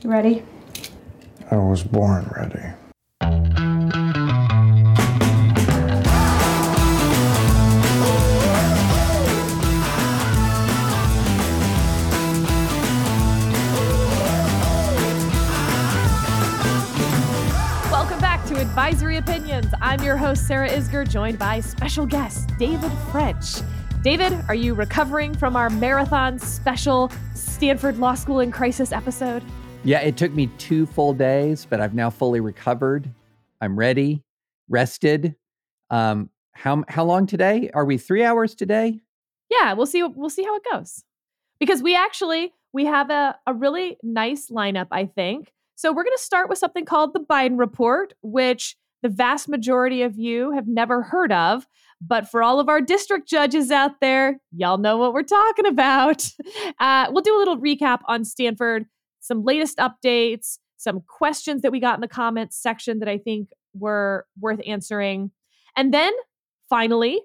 You ready? I was born ready. Welcome back to Advisory Opinions. I'm your host, Sarah Isgur, joined by special guest David French. David, are you recovering from our marathon special Stanford Law School in Crisis episode? Yeah, it took me two full days, but I've now fully recovered. I'm ready, rested. Um, how how long today? Are we three hours today? Yeah, we'll see. We'll see how it goes. Because we actually we have a, a really nice lineup, I think. So we're going to start with something called the Biden Report, which the vast majority of you have never heard of. But for all of our district judges out there, y'all know what we're talking about. Uh, we'll do a little recap on Stanford, some latest updates, some questions that we got in the comments section that I think were worth answering. And then finally,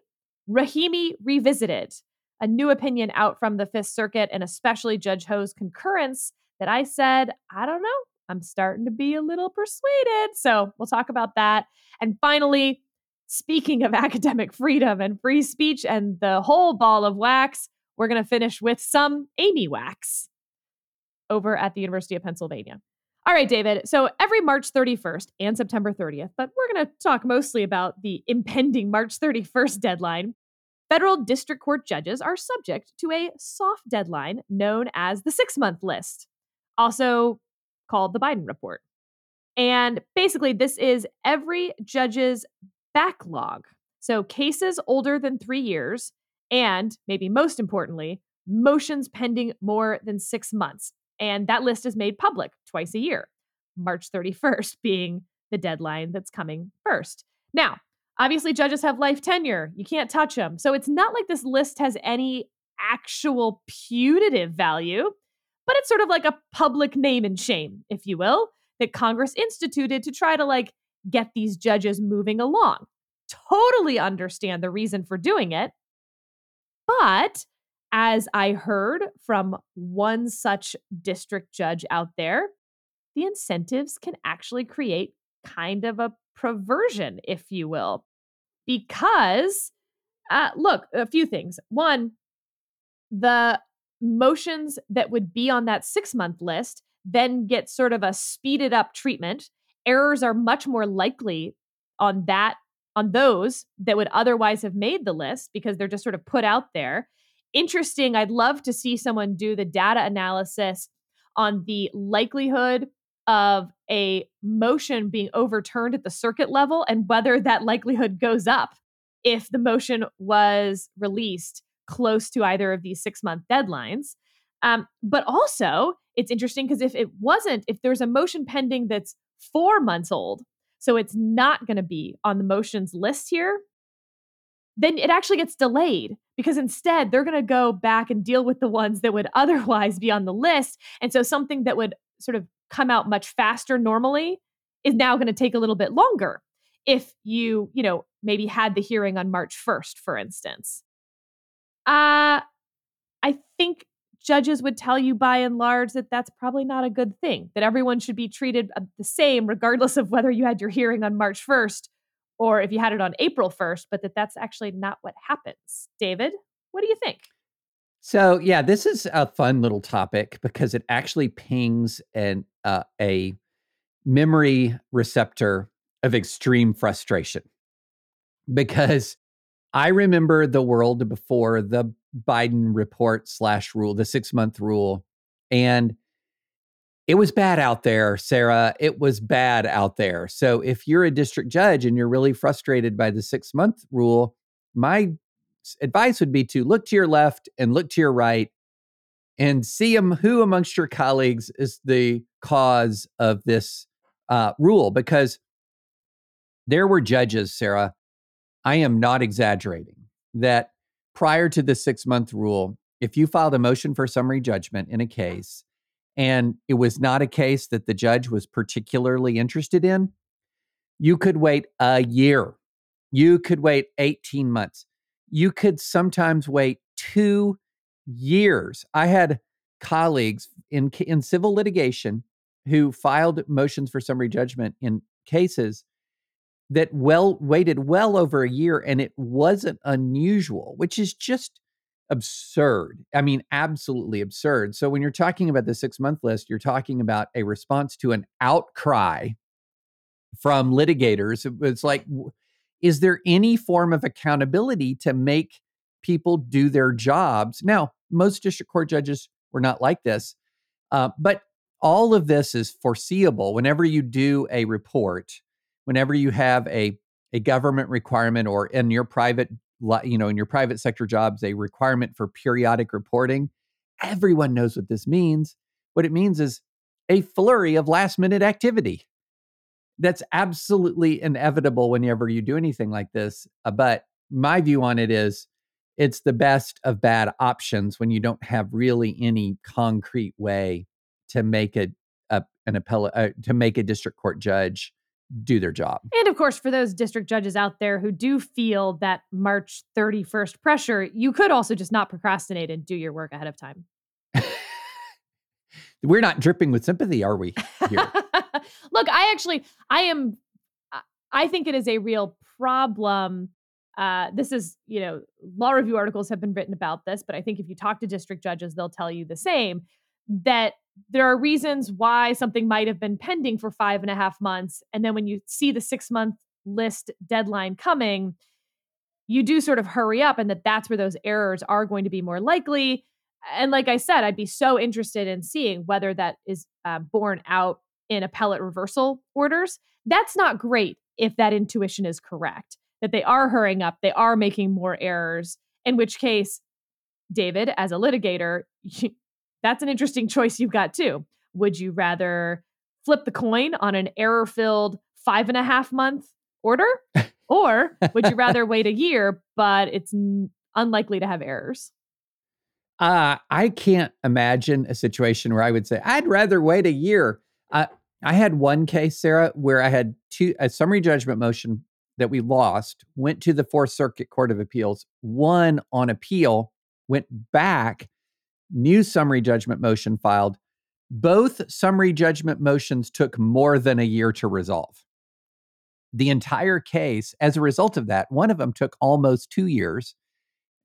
Rahimi Revisited, a new opinion out from the Fifth Circuit and especially Judge Ho's concurrence that I said, I don't know, I'm starting to be a little persuaded. So we'll talk about that. And finally, speaking of academic freedom and free speech and the whole ball of wax, we're going to finish with some Amy wax over at the University of Pennsylvania. All right, David. So every March 31st and September 30th, but we're going to talk mostly about the impending March 31st deadline. Federal district court judges are subject to a soft deadline known as the six month list, also called the Biden Report. And basically, this is every judge's backlog. So, cases older than three years, and maybe most importantly, motions pending more than six months. And that list is made public twice a year, March 31st being the deadline that's coming first. Now, obviously, judges have life tenure. You can't touch them. So, it's not like this list has any actual punitive value but it's sort of like a public name and shame, if you will, that Congress instituted to try to like get these judges moving along. Totally understand the reason for doing it. But as I heard from one such district judge out there, the incentives can actually create kind of a perversion, if you will. Because, uh, look, a few things. One, the motions that would be on that six month list then get sort of a speeded up treatment. Errors are much more likely on that on those that would otherwise have made the list because they're just sort of put out there. Interesting. I'd love to see someone do the data analysis on the likelihood of a motion being overturned at the circuit level and whether that likelihood goes up if the motion was released close to either of these six month deadlines. Um, but also, it's interesting because if it wasn't, if there's a motion pending that's four months old, so it's not going to be on the motions list here, then it actually gets delayed because instead they're going to go back and deal with the ones that would otherwise be on the list. And so something that would sort of come out much faster normally is now going to take a little bit longer if you, you know, maybe had the hearing on March 1st, for instance. Uh, I think judges would tell you by and large that that's probably not a good thing, that everyone should be treated uh, the same, regardless of whether you had your hearing on March 1st or if you had it on April 1st, but that that's actually not what happens. David, what do you think? So, yeah, this is a fun little topic because it actually pings an, uh, a memory receptor of extreme frustration. Because I remember the world before the Biden report slash rule, the six month rule. And it was bad out there, Sarah. It was bad out there. So if you're a district judge and you're really frustrated by the six month rule, my advice would be to look to your left and look to your right and see who amongst your colleagues is the cause of this uh, rule because there were judges, Sarah, I am not exaggerating that prior to the six month rule, if you filed a motion for summary judgment in a case and it was not a case that the judge was particularly interested in, you could wait a year. You could wait 18 months. You could sometimes wait two years. I had colleagues in, in civil litigation who filed motions for summary judgment in cases that well waited well over a year and it wasn't unusual, which is just absurd. I mean, absolutely absurd. So when you're talking about the six month list, you're talking about a response to an outcry from litigators. It's like, is there any form of accountability to make people do their jobs? Now, most district court judges were not like this, uh, but all of this is foreseeable whenever you do a report, whenever you have a a government requirement or in your private you know in your private sector jobs a requirement for periodic reporting everyone knows what this means. What it means is a flurry of last minute activity. That's absolutely inevitable whenever you do anything like this uh, but my view on it is it's the best of bad options when you don't have really any concrete way to make a, a an appellate uh, to make a district court judge do their job. And of course, for those district judges out there who do feel that March 31st pressure, you could also just not procrastinate and do your work ahead of time. We're not dripping with sympathy, are we? Look, I actually, I am, I think it is a real problem. Uh, this is, you know, law review articles have been written about this, but I think if you talk to district judges, they'll tell you the same that there are reasons why something might have been pending for five and a half months. And then when you see the six month list deadline coming, you do sort of hurry up, and that that's where those errors are going to be more likely. And like I said, I'd be so interested in seeing whether that is uh, borne out in appellate reversal orders. That's not great if that intuition is correct, that they are hurrying up, they are making more errors, in which case, David, as a litigator, that's an interesting choice you've got too. Would you rather flip the coin on an error filled five and a half month order? or would you rather wait a year, but it's n- unlikely to have errors? Uh, I can't imagine a situation where I would say, I'd rather wait a year. Uh, I had one case, Sarah, where I had two a summary judgment motion that we lost, went to the Fourth Circuit Court of Appeals, won on appeal, went back, new summary judgment motion filed. Both summary judgment motions took more than a year to resolve. The entire case, as a result of that, one of them took almost two years.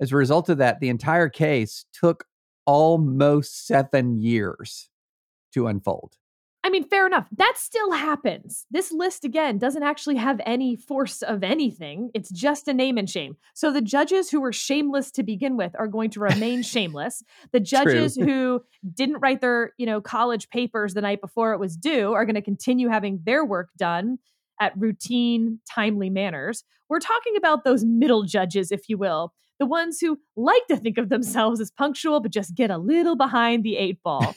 As a result of that, the entire case took almost seven years to unfold. I mean, fair enough. That still happens. This list, again, doesn't actually have any force of anything. It's just a name and shame. So the judges who were shameless to begin with are going to remain shameless. The judges who didn't write their, you know, college papers the night before it was due are going to continue having their work done at routine, timely manners. We're talking about those middle judges, if you will, the ones who like to think of themselves as punctual, but just get a little behind the eight ball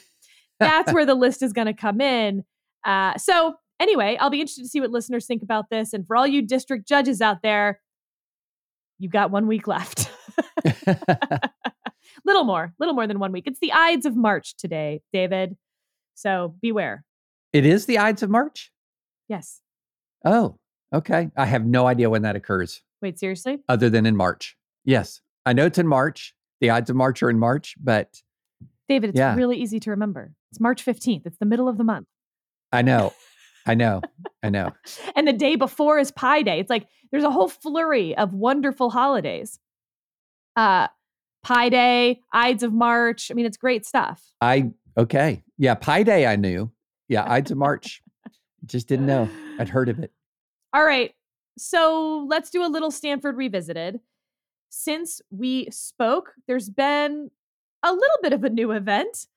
that's where the list is going to come in. Uh, so, anyway, I'll be interested to see what listeners think about this. And for all you district judges out there, you've got one week left. little more, little more than one week. It's the Ides of March today, David. So beware. It is the Ides of March? Yes. Oh, okay. I have no idea when that occurs. Wait, seriously? Other than in March. Yes. I know it's in March. The Ides of March are in March, but David, it's yeah. really easy to remember. It's March 15th. It's the middle of the month. I know. I know. I know. and the day before is Pi Day. It's like there's a whole flurry of wonderful holidays. Uh Pi Day, Ides of March. I mean, it's great stuff. I okay. Yeah, Pi Day I knew. Yeah, Ides of March. Just didn't know. I'd heard of it. All right. So let's do a little Stanford revisited. Since we spoke, there's been a little bit of a new event.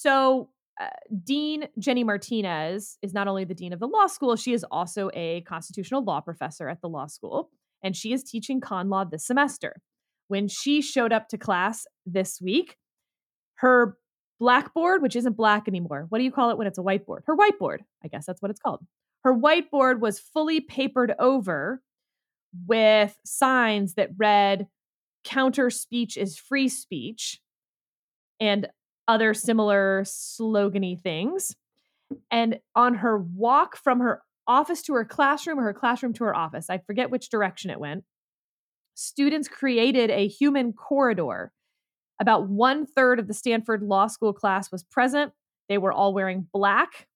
So, uh, Dean Jenny Martinez is not only the dean of the law school, she is also a constitutional law professor at the law school, and she is teaching con law this semester. When she showed up to class this week, her blackboard, which isn't black anymore, what do you call it when it's a whiteboard? Her whiteboard, I guess that's what it's called. Her whiteboard was fully papered over with signs that read, counter speech is free speech and other similar slogany things. And on her walk from her office to her classroom or her classroom to her office, I forget which direction it went, students created a human corridor. About one third of the Stanford Law School class was present. They were all wearing black.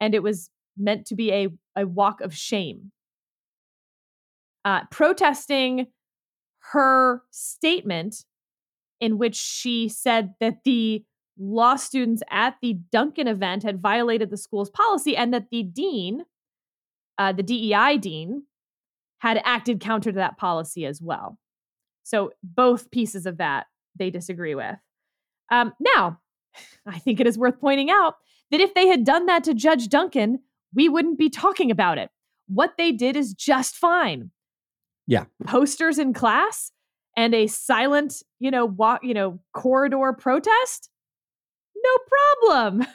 and it was meant to be a, a walk of shame. Uh, protesting her statement in which she said that the law students at the Duncan event had violated the school's policy and that the dean, uh, the DEI dean, had acted counter to that policy as well. So both pieces of that they disagree with. Um, now, I think it is worth pointing out that if they had done that to Judge Duncan, we wouldn't be talking about it. What they did is just fine. Yeah. Posters in class and a silent, you know, walk, you know, corridor protest? No problem.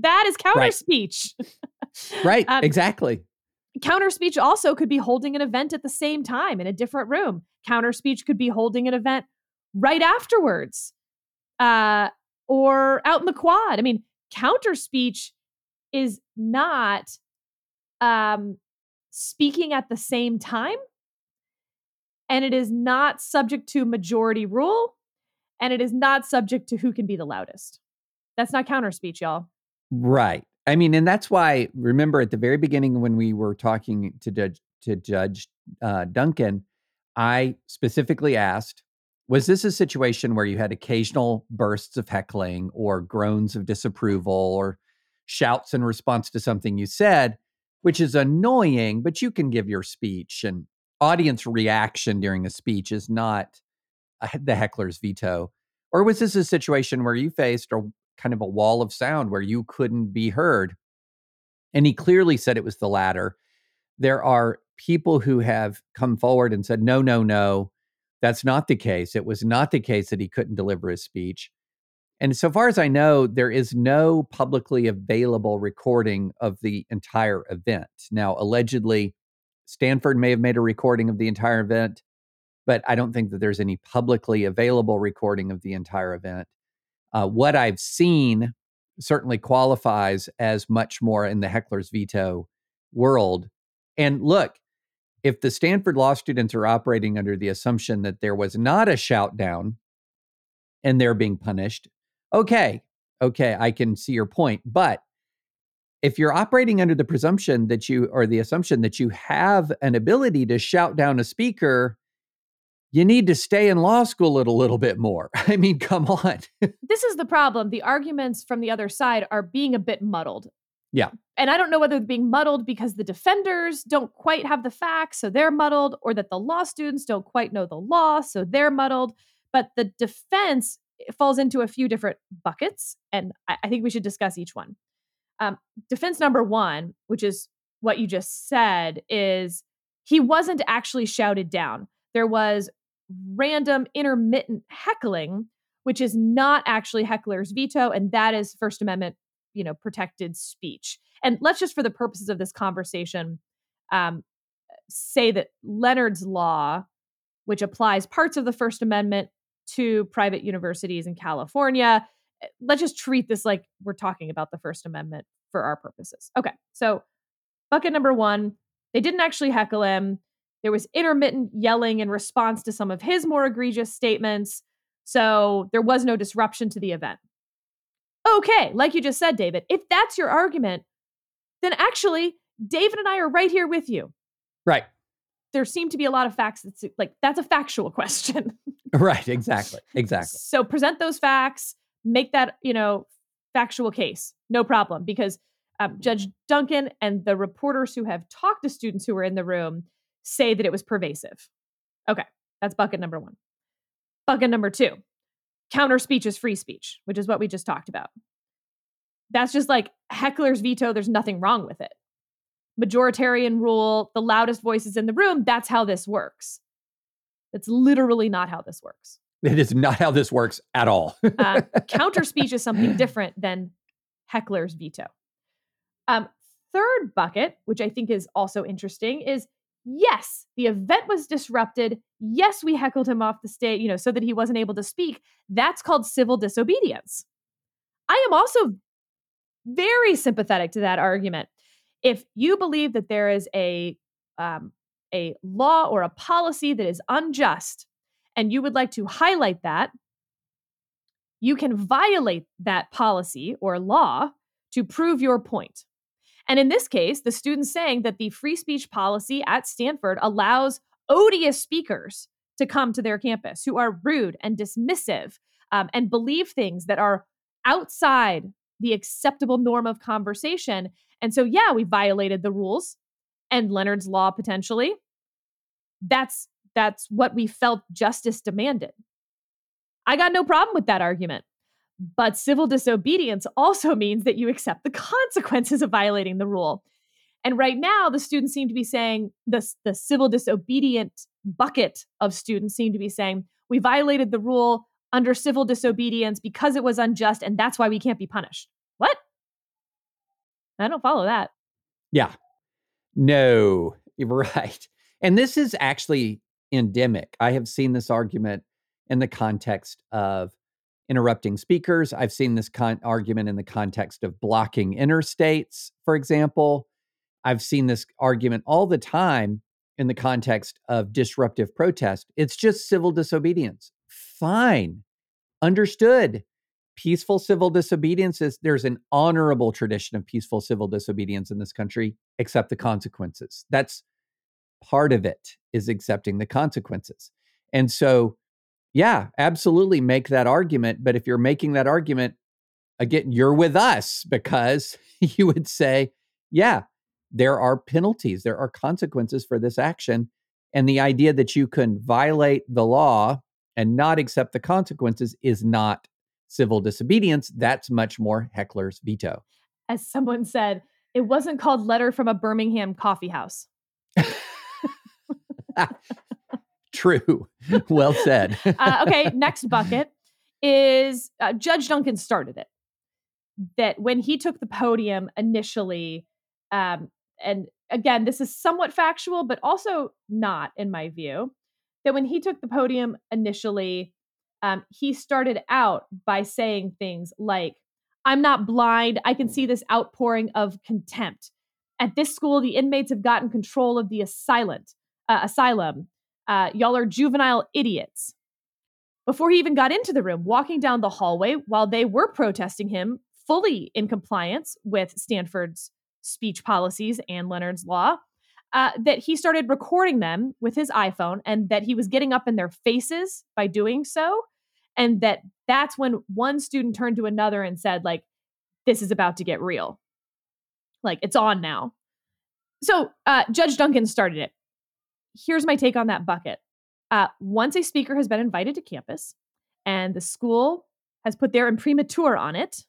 That is counter Right. speech. Right. Um, exactly. counter speech also could be holding an event at the same time in a different room. Counter speech could be holding an event right afterwards uh, or out in the quad. I mean, counter speech is not um, speaking at the same time, and it is not subject to majority rule, and it is not subject to who can be the loudest. That's not counter speech, y'all. Right. I mean, and that's why remember at the very beginning when we were talking to Judge to Judge uh, Duncan, I specifically asked, was this a situation where you had occasional bursts of heckling or groans of disapproval or shouts in response to something you said, which is annoying, but you can give your speech and audience reaction during a speech is not the heckler's veto. Or was this a situation where you faced a kind of a wall of sound where you couldn't be heard? And he clearly said it was the latter. There are people who have come forward and said, no, no, no, that's not the case. It was not the case that he couldn't deliver his speech. And so far as I know, there is no publicly available recording of the entire event. Now, allegedly, Stanford may have made a recording of the entire event, but I don't think that there's any publicly available recording of the entire event. Uh, what I've seen certainly qualifies as much more in the heckler's veto world. And look, if the Stanford law students are operating under the assumption that there was not a shout down and they're being punished, okay, okay, I can see your point. But if you're operating under the presumption that you, or the assumption that you have an ability to shout down a speaker, you need to stay in law school it a little bit more. I mean, come on. this is the problem. The arguments from the other side are being a bit muddled. Yeah. And I don't know whether they're being muddled because the defenders don't quite have the facts, so they're muddled, or that the law students don't quite know the law, so they're muddled. But the defense falls into a few different buckets, and I, I think we should discuss each one. Um, defense number one, which is what you just said, is he wasn't actually shouted down. There was random intermittent heckling which is not actually heckler's veto and that is first amendment you know protected speech. And let's just for the purposes of this conversation um, say that leonard's law which applies parts of the first amendment to private universities in california let's just treat this like we're talking about the first amendment for our purposes. Okay so bucket number one they didn't actually heckle him there was intermittent yelling in response to some of his more egregious statements. So there was no disruption to the event. Okay, like you just said, David, if that's your argument, then actually, David and I are right here with you. Right. There seem to be a lot of facts that's like, that's a factual question. Right. Exactly. Exactly. So present those facts, make that, you know, factual case. No problem. Because um, Judge Duncan and the reporters who have talked to students who were in the room say that it was pervasive. Okay, that's bucket number one. Bucket number two counter speech is free speech, which is what we just talked about. That's just like heckler's veto, there's nothing wrong with it. Majoritarian rule, the loudest voices in the room, that's how this works. That's literally not how this works. It is not how this works at all. Uh, counter speech is something different than heckler's veto. Um, third bucket, which I think is also interesting, is yes, the event was disrupted. Yes, we heckled him off the stage, you know, so that he wasn't able to speak. That's called civil disobedience. I am also very sympathetic to that argument. If you believe that there is a um, a law or a policy that is unjust, and you would like to highlight that, you can violate that policy or law to prove your point. And in this case, the student's saying that the free speech policy at Stanford allows odious speakers to come to their campus who are rude and dismissive um, and believe things that are outside the acceptable norm of conversation. And so, yeah, we violated the rules and Leonard's law potentially. That's that's what we felt justice demanded. I got no problem with that argument. But civil disobedience also means that you accept the consequences of violating the rule. And right now, the students seem to be saying the, the civil disobedient bucket of students seem to be saying we violated the rule under civil disobedience because it was unjust, and that's why we can't be punished. What? I don't follow that. Yeah. No, you're right. And this is actually endemic. I have seen this argument in the context of interrupting speakers. I've seen this con- argument in the context of blocking interstates, for example. I've seen this argument all the time in the context of disruptive protest. It's just civil disobedience. Fine. Understood. Peaceful civil disobedience is there's an honorable tradition of peaceful civil disobedience in this country, accept the consequences. That's part of it is accepting the consequences. And so, yeah, absolutely make that argument. But if you're making that argument, again, you're with us because you would say, yeah, there are penalties, there are consequences for this action. And the idea that you can violate the law and not accept the consequences is not civil disobedience. That's much more heckler's veto. As someone said, it wasn't called Letter from a Birmingham Coffee House. True. Well said. uh, okay, next bucket is uh, Judge Duncan started it. That when he took the podium initially, um, and again, this is somewhat factual, but also not in my view, that when he took the podium initially, um, he started out by saying things like, I'm not blind. I can see this outpouring of contempt. At this school, the inmates have gotten control of the asylum. Uh, asylum. Uh, y'all are juvenile idiots. Before he even got into the room, walking down the hallway while they were protesting him, fully in compliance with Stanford's speech policies and Leonard's law, uh, that he started recording them with his iPhone and that he was getting up in their faces by doing so. And that that's when one student turned to another and said, like, this is about to get real. Like, it's on now. So uh, Judge Duncan started it. Here's my take on that bucket. Uh, once a speaker has been invited to campus and the school has put their imprimatur on it,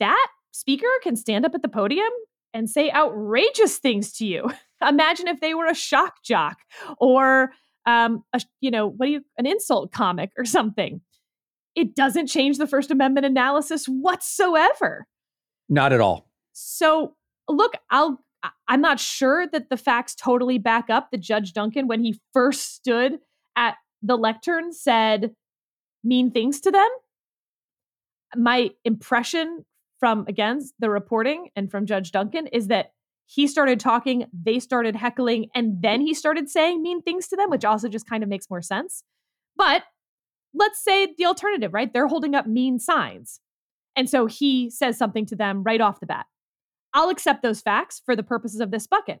that speaker can stand up at the podium and say outrageous things to you. Imagine if they were a shock jock or um, a, you know, what do you an insult comic or something. It doesn't change the First Amendment analysis whatsoever. Not at all. So, look, I'll I'm not sure that the facts totally back up that Judge Duncan, when he first stood at the lectern, said mean things to them. My impression from again the reporting and from Judge Duncan is that he started talking, they started heckling, and then he started saying mean things to them, which also just kind of makes more sense. But let's say the alternative, right? They're holding up mean signs. And so he says something to them right off the bat. I'll accept those facts for the purposes of this bucket.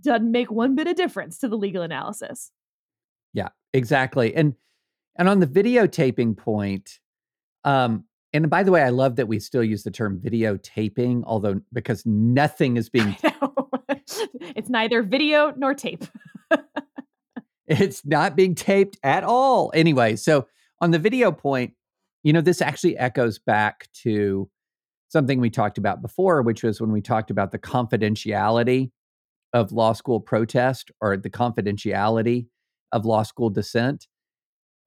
Doesn't make one bit of difference to the legal analysis. Yeah, exactly. And and on the videotaping point, um, and by the way, I love that we still use the term videotaping, although because nothing is being. it's neither video nor tape. it's not being taped at all. Anyway, so on the video point, you know, this actually echoes back to something we talked about before, which was when we talked about the confidentiality of law school protest or the confidentiality of law school dissent.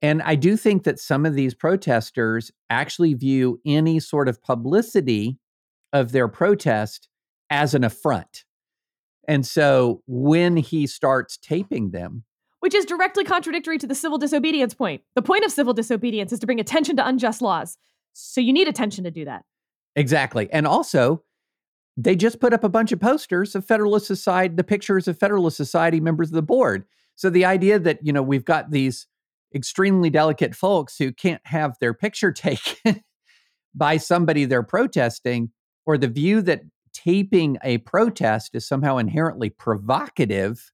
And I do think that some of these protesters actually view any sort of publicity of their protest as an affront. And so when he starts taping them, which is directly contradictory to the civil disobedience point. The point of civil disobedience is to bring attention to unjust laws. So you need attention to do that. Exactly. And also, they just put up a bunch of posters of Federalist Society, the pictures of Federalist Society members of the board. So the idea that, you know, we've got these extremely delicate folks who can't have their picture taken by somebody they're protesting, or the view that taping a protest is somehow inherently provocative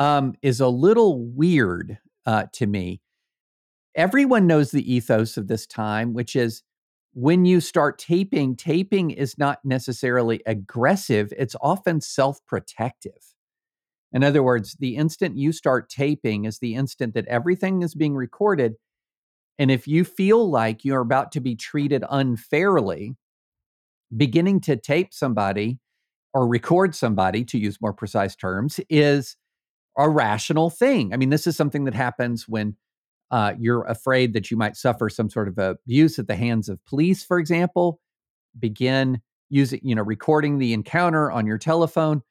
um, is a little weird uh, to me. Everyone knows the ethos of this time, which is when you start taping, taping is not necessarily aggressive, it's often self protective. In other words, the instant you start taping is the instant that everything is being recorded. And if you feel like you're about to be treated unfairly, beginning to tape somebody or record somebody, to use more precise terms, is a rational thing. I mean, this is something that happens when uh, you're afraid that you might suffer some sort of abuse at the hands of police, for example. Begin using, you know, recording the encounter on your telephone.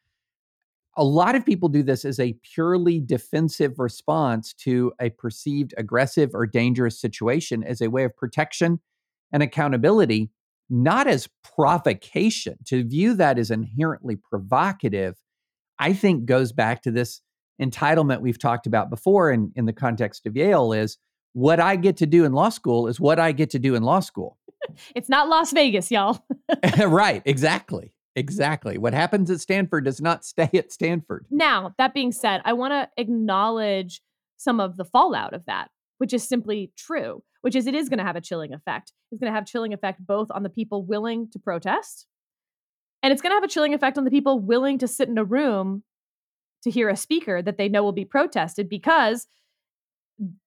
A lot of people do this as a purely defensive response to a perceived aggressive or dangerous situation as a way of protection and accountability not as provocation. To view that as inherently provocative, I think goes back to this entitlement we've talked about before in, in the context of Yale is what I get to do in law school is what I get to do in law school. it's not Las Vegas, y'all. right, exactly. Exactly. What happens at Stanford does not stay at Stanford. Now, that being said, I want to acknowledge some of the fallout of that, which is simply true which is it is going to have a chilling effect. It's going to have chilling effect both on the people willing to protest, and it's going to have a chilling effect on the people willing to sit in a room to hear a speaker that they know will be protested because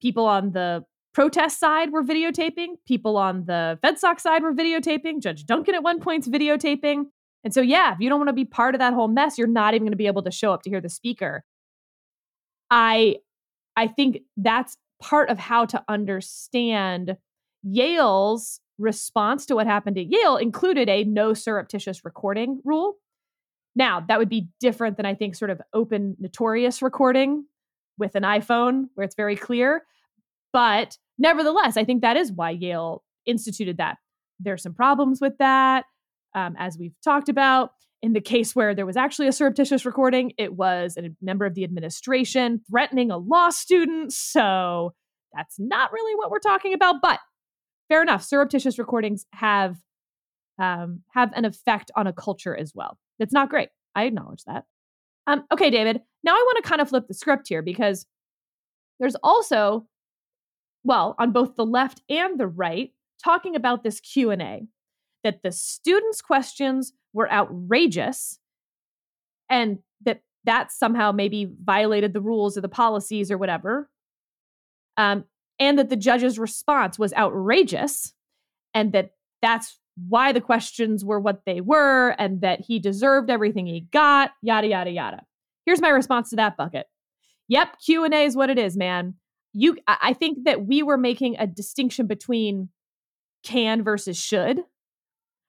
people on the protest side were videotaping, people on the FedSoc side were videotaping, Judge Duncan at one point's videotaping. And so, yeah, if you don't want to be part of that whole mess, you're not even going to be able to show up to hear the speaker. I I think that's part of how to understand Yale's response to what happened at Yale included a no surreptitious recording rule. Now, that would be different than I think sort of open notorious recording with an iPhone where it's very clear. But nevertheless, I think that is why Yale instituted that. There's some problems with that, um, as we've talked about. In the case where there was actually a surreptitious recording, it was a member of the administration threatening a law student. So that's not really what we're talking about, but fair enough. Surreptitious recordings have um, have an effect on a culture as well. It's not great. I acknowledge that. Um, okay, David. Now I want to kind of flip the script here because there's also, well, on both the left and the right, talking about this Q and A, that the students' questions were outrageous and that that somehow maybe violated the rules or the policies or whatever. Um, and that the judge's response was outrageous and that that's why the questions were what they were and that he deserved everything he got yada yada yada here's my response to that bucket yep q&a is what it is man you i think that we were making a distinction between can versus should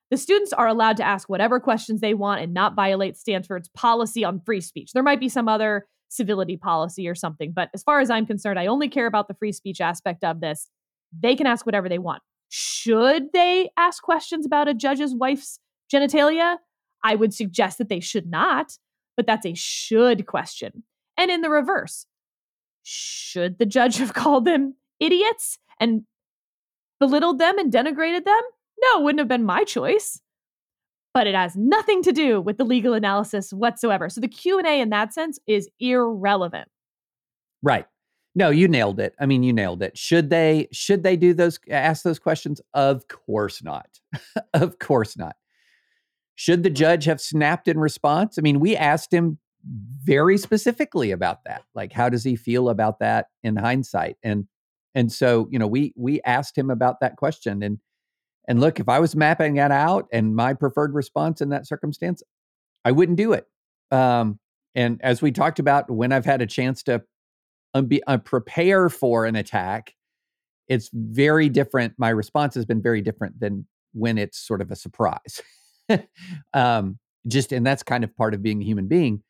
the students are allowed to ask whatever questions they want and not violate Stanford's policy on free speech. There might be some other civility policy or something, but as far as I'm concerned, I only care about the free speech aspect of this. They can ask whatever they want. Should they ask questions about a judge's wife's genitalia? I would suggest that they should not, but that's a should question. And in the reverse, should the judge have called them idiots and belittled them and denigrated them? No, wouldn't have been my choice. But it has nothing to do with the legal analysis whatsoever. So the Q&A in that sense is irrelevant. Right. No, you nailed it. I mean, you nailed it. Should they should they do those ask those questions? Of course not. of course not. Should the judge have snapped in response? I mean, we asked him very specifically about that. Like how does he feel about that in hindsight? And and so, you know, we we asked him about that question and and look, if I was mapping that out and my preferred response in that circumstance, I wouldn't do it. Um, and as we talked about, when I've had a chance to be, uh, prepare for an attack, it's very different. My response has been very different than when it's sort of a surprise. um, just and that's kind of part of being a human being.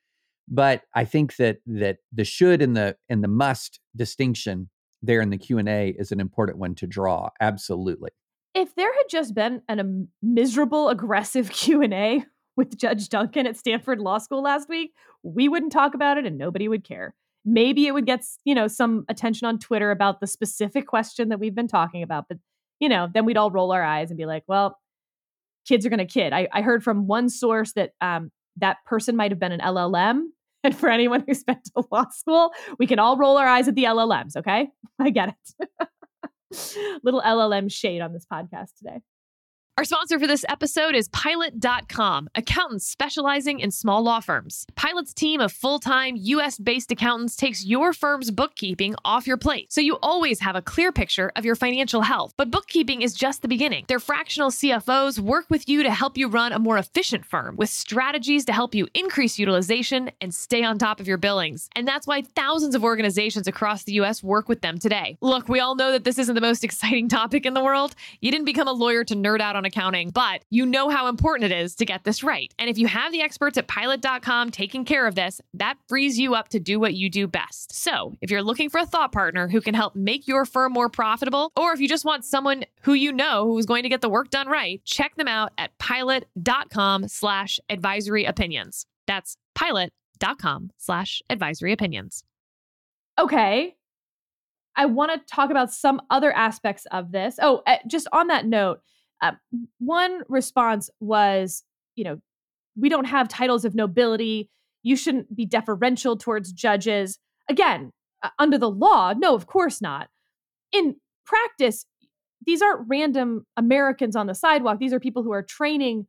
But I think that that the should and the and the must distinction there in the Q and A is an important one to draw. Absolutely if there had just been an, a miserable, aggressive Q&A with Judge Duncan at Stanford Law School last week, we wouldn't talk about it and nobody would care. Maybe it would get, you know, some attention on Twitter about the specific question that we've been talking about, but you know, then we'd all roll our eyes and be like, well, kids are going to kid. I, I heard from one source that um, that person might have been an LLM. And for anyone who spent to law school, we can all roll our eyes at the LLMs. Okay, I get it. Little LLM shade on this podcast today. Our sponsor for this episode is Pilot.com, accountants specializing in small law firms. Pilot's team of full time, US based accountants takes your firm's bookkeeping off your plate, so you always have a clear picture of your financial health. But bookkeeping is just the beginning. Their fractional CFOs work with you to help you run a more efficient firm with strategies to help you increase utilization and stay on top of your billings. And that's why thousands of organizations across the US work with them today. Look, we all know that this isn't the most exciting topic in the world. You didn't become a lawyer to nerd out on accounting, but you know how important it is to get this right. And if you have the experts at pilot.com taking care of this, that frees you up to do what you do best. So if you're looking for a thought partner who can help make your firm more profitable, or if you just want someone who you know who's going to get the work done right, check them out at pilot.com slash advisory opinions. That's pilot.com slash advisory opinions. Okay. I want to talk about some other aspects of this. Oh, uh, just on that note, uh, one response was, you know, we don't have titles of nobility. You shouldn't be deferential towards judges. Again, uh, under the law, no, of course not. In practice, these aren't random Americans on the sidewalk. These are people who are training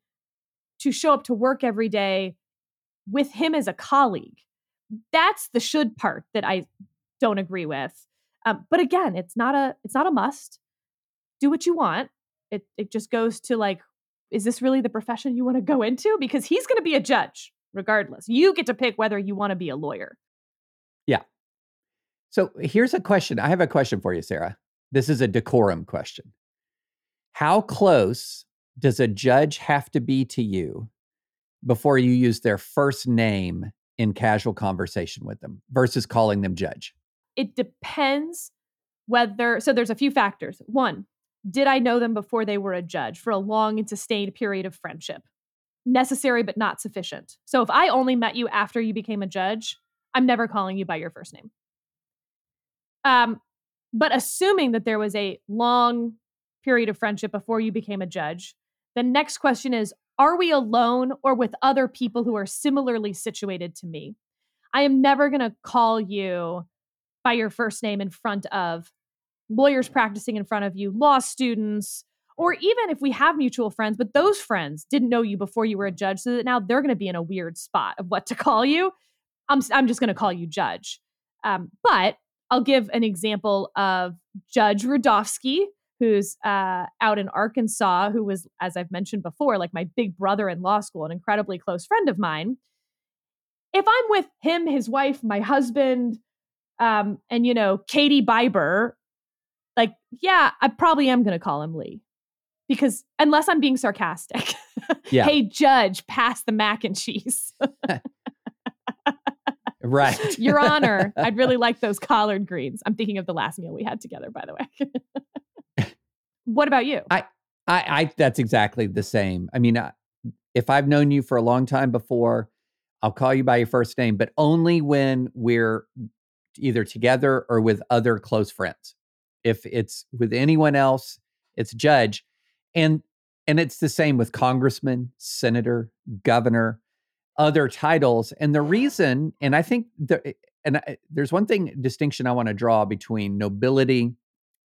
to show up to work every day with him as a colleague. That's the should part that I don't agree with. Um, but again, it's not a it's not a must. Do what you want it it just goes to like is this really the profession you want to go into? Because he's going to be a judge regardless. You get to pick whether you want to be a lawyer. Yeah. So here's a question i have a question for you sarah. This is a decorum question. How close does a judge have to be to you before you use their first name in casual conversation with them versus calling them judge? It depends whether so there's a few factors. One did I know them before they were a judge for a long and sustained period of friendship? Necessary but not sufficient. So if I only met you after you became a judge, I'm never calling you by your first name. Um, but assuming that there was a long period of friendship before you became a judge, the next question is Are we alone or with other people who are similarly situated to me? I am never going to call you by your first name in front of lawyers practicing in front of you, law students, or even if we have mutual friends, but those friends didn't know you before you were a judge, so that now they're going to be in a weird spot of what to call you. I'm, I'm just going to call you judge. Um, but I'll give an example of Judge Rudofsky, who's uh, out in Arkansas, who was, as I've mentioned before, like my big brother in law school, an incredibly close friend of mine. If I'm with him, his wife, my husband, um, and you know Katie Biber, like, yeah, I probably am going to call him Lee because unless I'm being sarcastic, yeah. hey, judge, pass the mac and cheese. right. Your Honor, I'd really like those collard greens. I'm thinking of the last meal we had together, by the way. what about you? I, I, I, that's exactly the same. I mean, uh, if I've known you for a long time before, I'll call you by your first name, but only when we're either together or with other close friends. If it's with anyone else, it's judge. And and it's the same with congressman, senator, governor, other titles. And the reason, and I think there, eh, and I, there's one thing distinction I want to draw between nobility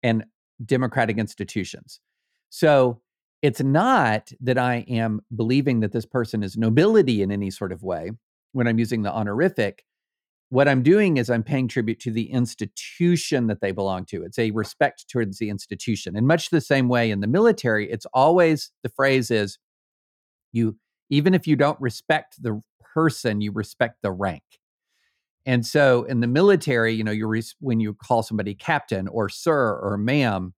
and democratic institutions. So it's not that I am believing that this person is nobility in any sort of way when I'm using the honorific what I'm doing is I'm paying tribute to the institution that they belong to. It's a respect towards the institution. In much the same way in the military, it's always the phrase is you even if you don't respect the person, you respect the rank. And so in the military, you know, you res- when you call somebody captain or sir or ma'am,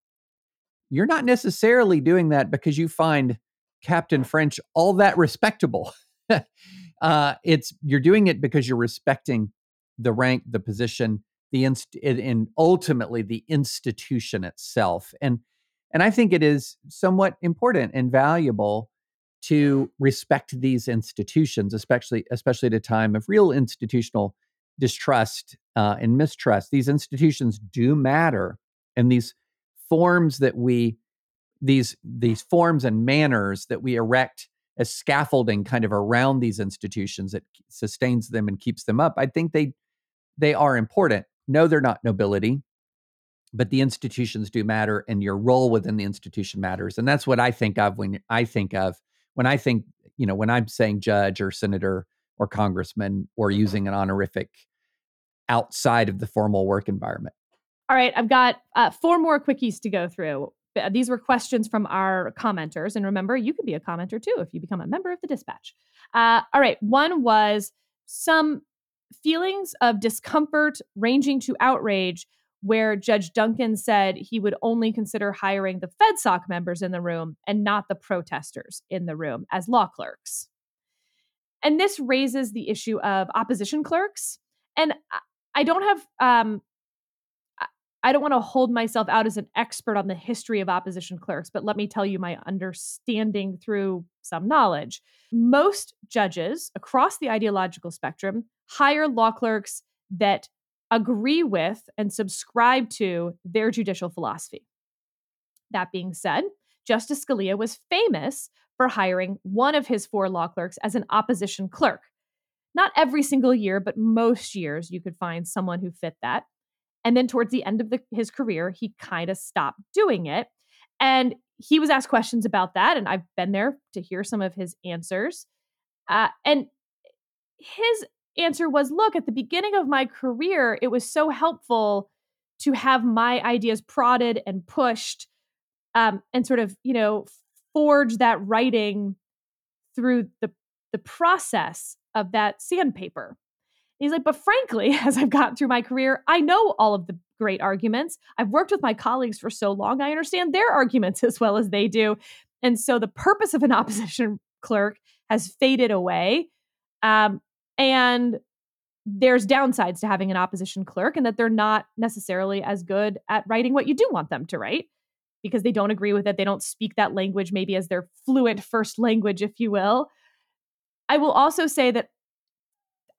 you're not necessarily doing that because you find Captain French all that respectable. uh, it's you're doing it because you're respecting the rank, the position, the inst- and ultimately the institution itself. And and I think it is somewhat important and valuable to respect these institutions, especially especially at a time of real institutional distrust uh, and mistrust. These institutions do matter, and these forms that we these these forms and manners that we erect as scaffolding kind of around these institutions that sustains them and keeps them up i think they they are important. No they're not nobility. But the institutions do matter and your role within the institution matters and that's what i think of when i think of when i think you know when i'm saying judge or senator or congressman or using an honorific outside of the formal work environment. All right i've got uh, four more quickies to go through. These were questions from our commenters and remember you can be a commenter too if you become a member of the dispatch. Uh, all right one was some feelings of discomfort ranging to outrage where Judge Duncan said he would only consider hiring the FedSoc members in the room and not the protesters in the room as law clerks. And this raises the issue of opposition clerks. And I don't have, um, I don't want to hold myself out as an expert on the history of opposition clerks, but let me tell you my understanding through some knowledge. Most judges across the ideological spectrum hire law clerks that agree with and subscribe to their judicial philosophy. That being said, Justice Scalia was famous for hiring one of his four law clerks as an opposition clerk. Not every single year, but most years you could find someone who fit that. And then towards the end of the, his career, he kind of stopped doing it. And he was asked questions about that. And I've been there to hear some of his answers. Uh, and his answer was look, at the beginning of my career, it was so helpful to have my ideas prodded and pushed um, and sort of, you know, forge that writing through the, the process of that sandpaper. He's like, but frankly, as I've gotten through my career, I know all of the great arguments. I've worked with my colleagues for so long, I understand their arguments as well as they do. And so the purpose of an opposition clerk has faded away. Um, and there's downsides to having an opposition clerk and that they're not necessarily as good at writing what you do want them to write because they don't agree with it. They don't speak that language maybe as their fluent first language, if you will. I will also say that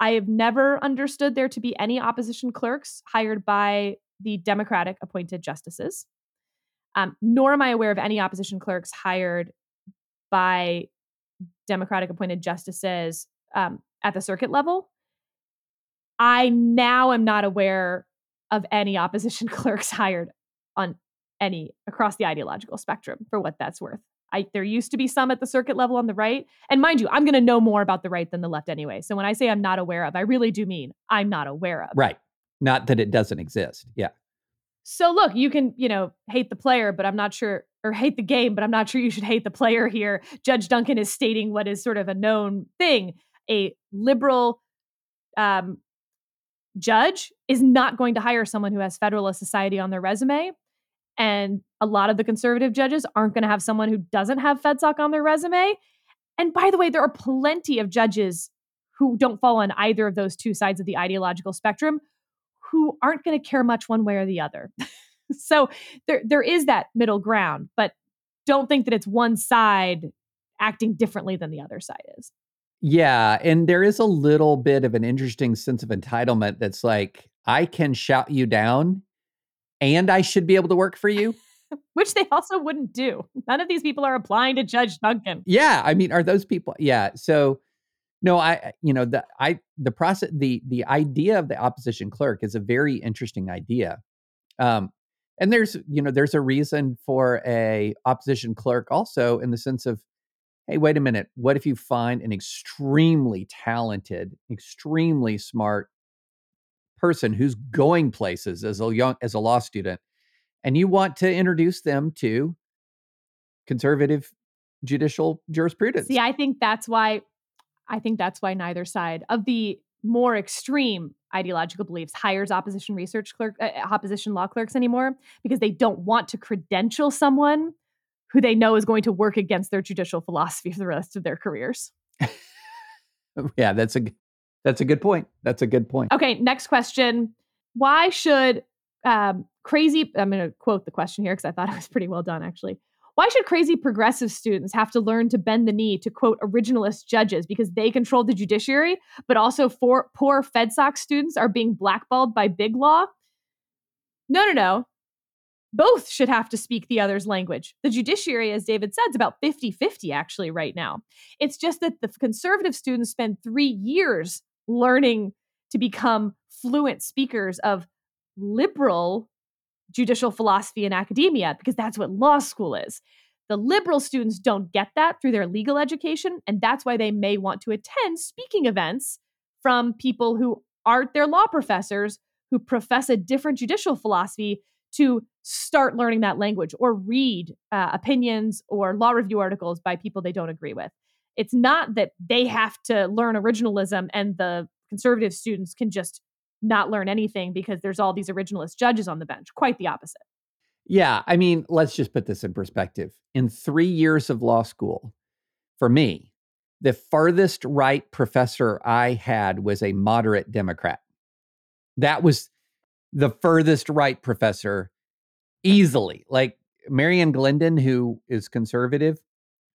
I have never understood there to be any opposition clerks hired by the Democratic appointed justices, um, nor am I aware of any opposition clerks hired by Democratic appointed justices um, at the circuit level. I now am not aware of any opposition clerks hired on any across the ideological spectrum for what that's worth. I, there used to be some at the circuit level on the right. And mind you, I'm going to know more about the right than the left anyway. So when I say I'm not aware of, I really do mean I'm not aware of. Right. Not that it doesn't exist. Yeah. So look, you can, you know, hate the player, but I'm not sure, or hate the game, but I'm not sure you should hate the player here. Judge Duncan is stating what is sort of a known thing a liberal um, judge is not going to hire someone who has Federalist Society on their resume. And a lot of the conservative judges aren't going to have someone who doesn't have FedSoc on their resume. And by the way, there are plenty of judges who don't fall on either of those two sides of the ideological spectrum who aren't going to care much one way or the other. so there, there is that middle ground, but don't think that it's one side acting differently than the other side is. Yeah, and there is a little bit of an interesting sense of entitlement that's like I can shout you down and I should be able to work for you. Which they also wouldn't do. None of these people are applying to Judge Duncan. Yeah, I mean, are those people? Yeah. So no, I you know, the I the process the the idea of the opposition clerk is a very interesting idea. Um and there's you know there's a reason for a opposition clerk also in the sense of hey, wait a minute. What if you find an extremely talented, extremely smart person who's going places as a young as a law student and you want to introduce them to conservative judicial jurisprudence. See, I think that's why I think that's why neither side of the more extreme ideological beliefs hires opposition research clerk uh, opposition law clerks anymore because they don't want to credential someone who they know is going to work against their judicial philosophy for the rest of their careers. yeah, that's a that's a good point. That's a good point. Okay, next question. Why should um, crazy? I'm going to quote the question here because I thought it was pretty well done, actually. Why should crazy progressive students have to learn to bend the knee to quote originalist judges because they control the judiciary, but also for poor FedSoc students are being blackballed by big law? No, no, no. both should have to speak the other's language. The judiciary, as David said, is about 50 50 actually right now. It's just that the conservative students spend three years learning to become fluent speakers of liberal judicial philosophy in academia because that's what law school is. The liberal students don't get that through their legal education, and that's why they may want to attend speaking events from people who aren't their law professors who profess a different judicial philosophy to start learning that language or read uh, opinions or law review articles by people they don't agree with. It's not that they have to learn originalism and the conservative students can just not learn anything because there's all these originalist judges on the bench. Quite the opposite. Yeah. I mean, let's just put this in perspective. In three years of law school, for me, the farthest right professor I had was a moderate Democrat. That was the furthest right professor easily. Like Mary Ann Glendon, who is conservative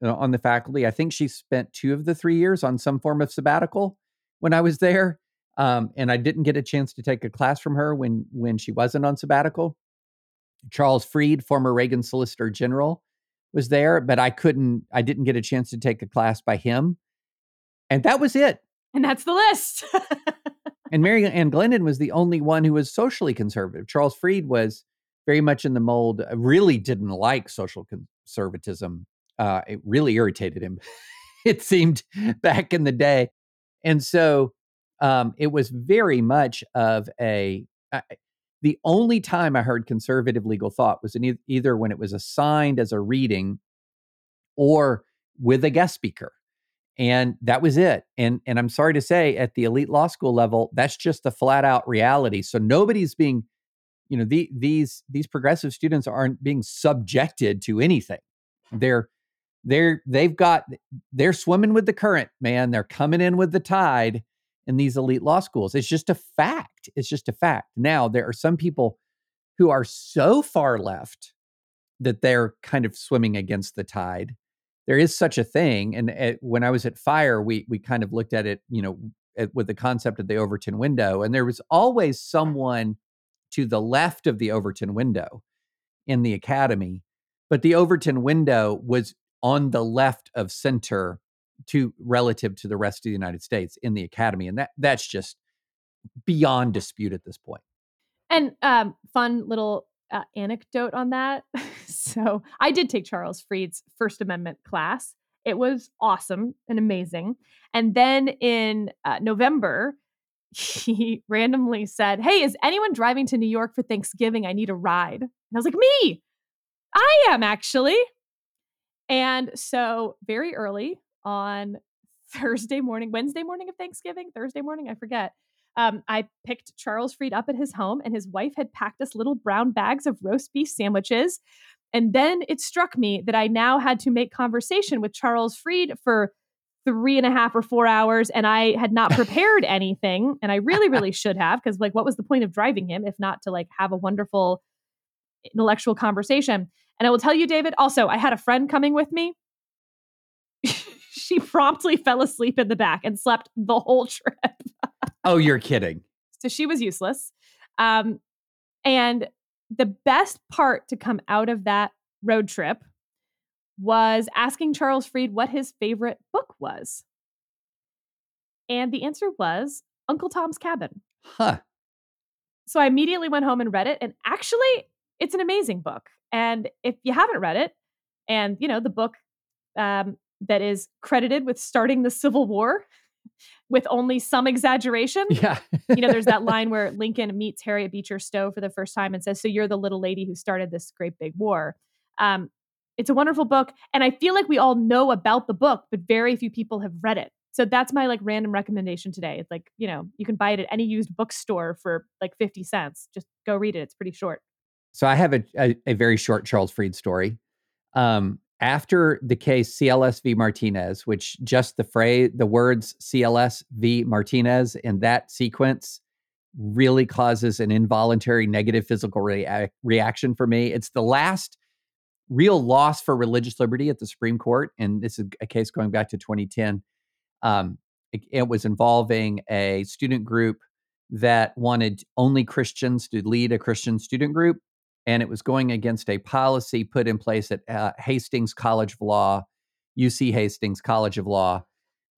uh, on the faculty, I think she spent two of the three years on some form of sabbatical when I was there. Um, and I didn't get a chance to take a class from her when when she wasn't on sabbatical. Charles Fried, former Reagan Solicitor General, was there, but I couldn't. I didn't get a chance to take a class by him, and that was it. And that's the list. and Mary Ann Glendon was the only one who was socially conservative. Charles Fried was very much in the mold. Uh, really didn't like social conservatism. Uh, it really irritated him. it seemed back in the day, and so um, it was very much of a. The only time I heard conservative legal thought was e- either when it was assigned as a reading or with a guest speaker. And that was it. And and I'm sorry to say at the elite law school level, that's just the flat out reality. So nobody's being, you know, the, these these progressive students aren't being subjected to anything. They're they're they've got they're swimming with the current, man. They're coming in with the tide in these elite law schools. It's just a fact. It's just a fact. Now, there are some people who are so far left that they're kind of swimming against the tide. There is such a thing. And at, when I was at Fire, we we kind of looked at it, you know, at, eh, with the concept of the Overton window, and there was always someone to the left of the Overton window in the academy, but the Overton window was on the left of center to relative to the rest of the United States in the academy, and that that's just beyond dispute at this point. And um, fun little uh, anecdote on that. so I did take Charles Fried's First Amendment class. It was awesome and amazing. And then in uh, November, he randomly said, Hey, is anyone driving to New York for Thanksgiving? I need a ride. And I was like, Me, I am actually. And so, very early, on Thursday morning, Wednesday morning of Thanksgiving, Thursday morning, I forget. Um, I picked Charles Fried up at his home, and his wife had packed us little brown bags of roast beef sandwiches. And then it struck me that I now had to make conversation with Charles Fried for three and a half or four hours, and I had not prepared anything. And I really, really should have, because like, what was the point of driving him if not to like have a wonderful intellectual conversation? And I will tell you, David, also, I had a friend coming with me she promptly fell asleep in the back and slept the whole trip. oh, you're kidding. So she was useless. Um, and the best part to come out of that road trip was asking Charles Fried what his favorite book was. And the answer was Uncle Tom's Cabin. Huh. So I immediately went home and read it. And actually, it's an amazing book. And if you haven't read it, and you know, the book um, that is credited with starting the Civil War with only some exaggeration. Yeah. you know, there's that line where Lincoln meets Harriet Beecher Stowe for the first time and says, So you're the little lady who started this great big war. Um, it's a wonderful book. And I feel like we all know about the book, but very few people have read it. So that's my like random recommendation today. It's like, you know, you can buy it at any used bookstore for like 50 cents. Just go read it. It's pretty short. So I have a, a, a very short Charles Fried story. Um, after the case CLS v. Martinez, which just the phrase, the words CLS v. Martinez in that sequence really causes an involuntary negative physical rea- reaction for me. It's the last real loss for religious liberty at the Supreme Court. And this is a case going back to 2010. Um, it, it was involving a student group that wanted only Christians to lead a Christian student group and it was going against a policy put in place at uh, Hastings College of Law, UC Hastings College of Law,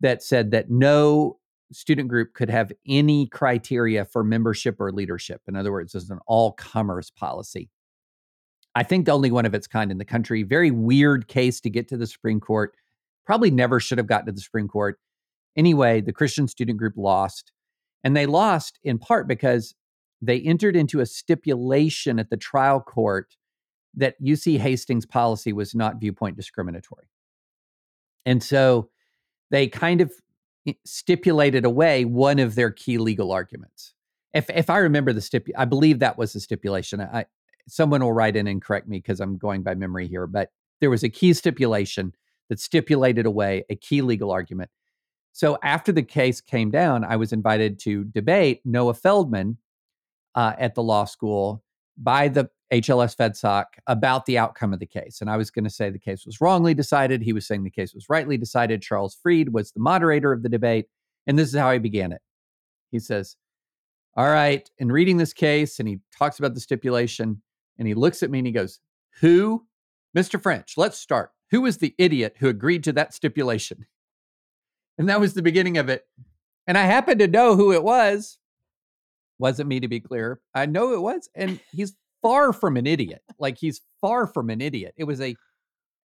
that said that no student group could have any criteria for membership or leadership. In other words, it's an all comers policy. I think the only one of its kind in the country. Very weird case to get to the Supreme Court. Probably never should have gotten to the Supreme Court. Anyway, the Christian student group lost. And they lost in part because they entered into a stipulation at the trial court that UC Hastings policy was not viewpoint discriminatory. And so they kind of eh, stipulated away one of their key legal arguments. If if I remember the stip, I believe that was the stipulation. I someone will write in and correct me because I'm going by memory here, but there was a key stipulation that stipulated away a key legal argument. So after the case came down, I was invited to debate Noah Feldman, uh, at the law school by the HLS FedSoc about the outcome of the case. And I was going to say the case was wrongly decided. He was saying the case was rightly decided. Charles Fried was the moderator of the debate. And this is how he began it. He says, All right, in reading this case, and he talks about the stipulation, and he looks at me and he goes, Who? Mr. French, let's start. Who was the idiot who agreed to that stipulation? And that was the beginning of it. And I happen to know who it was wasn't me to be clear. I know it was. And he's far from an idiot. Like he's far from an idiot. It was a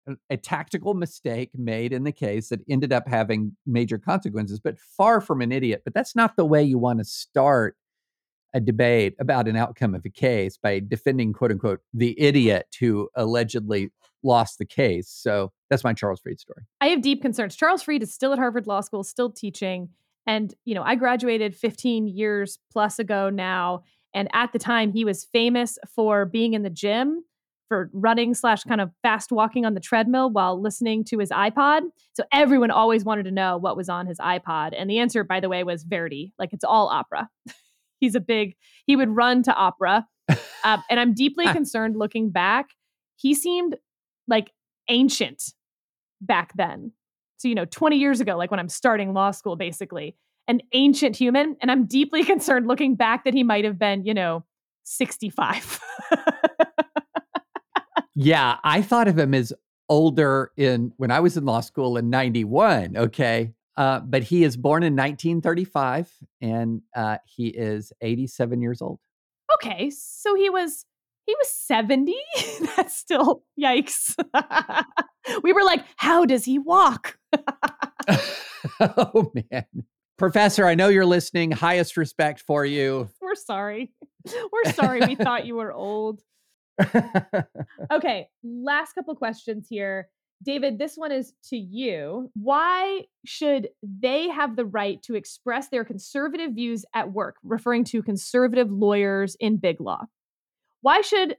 uh, a tactical mistake made in the case that ended up having major consequences, but far from an idiot. But that's not the way you want to start a debate about an outcome of a case by defending quote unquote the idiot who allegedly lost the case. So that's my Charles Fried story. I have deep concerns. Charles Fried is still at Harvard Law School, still teaching. And, you know, I graduated 15 years plus ago now. And at the time, he was famous for being in the gym, for running slash kind of fast walking on the treadmill while listening to his iPod. So everyone always wanted to know what was on his iPod. And the answer, by the way, was Verdi. Like it's all opera. He's a big, he would run to opera. Uh, and I'm deeply concerned looking back. He seemed like ancient back then. So, you know, 20 years ago, like when I'm starting law school, basically, an ancient human. And I'm deeply concerned looking back that he might have been, you know, 65. yeah, I thought of him as older in when I was in law school in 91. Okay. Uh, but he is born in 1935 and uh, he is 87 years old. Okay. So he was he was 70 that's still yikes. We were like how does he walk? Oh man. Professor i know you're listening. Highest respect for you. We're sorry. We're sorry. We thought you were old. Okay last couple questions here. David this one is to you. Why should they have the right to express their conservative views at work referring to conservative lawyers in big law why should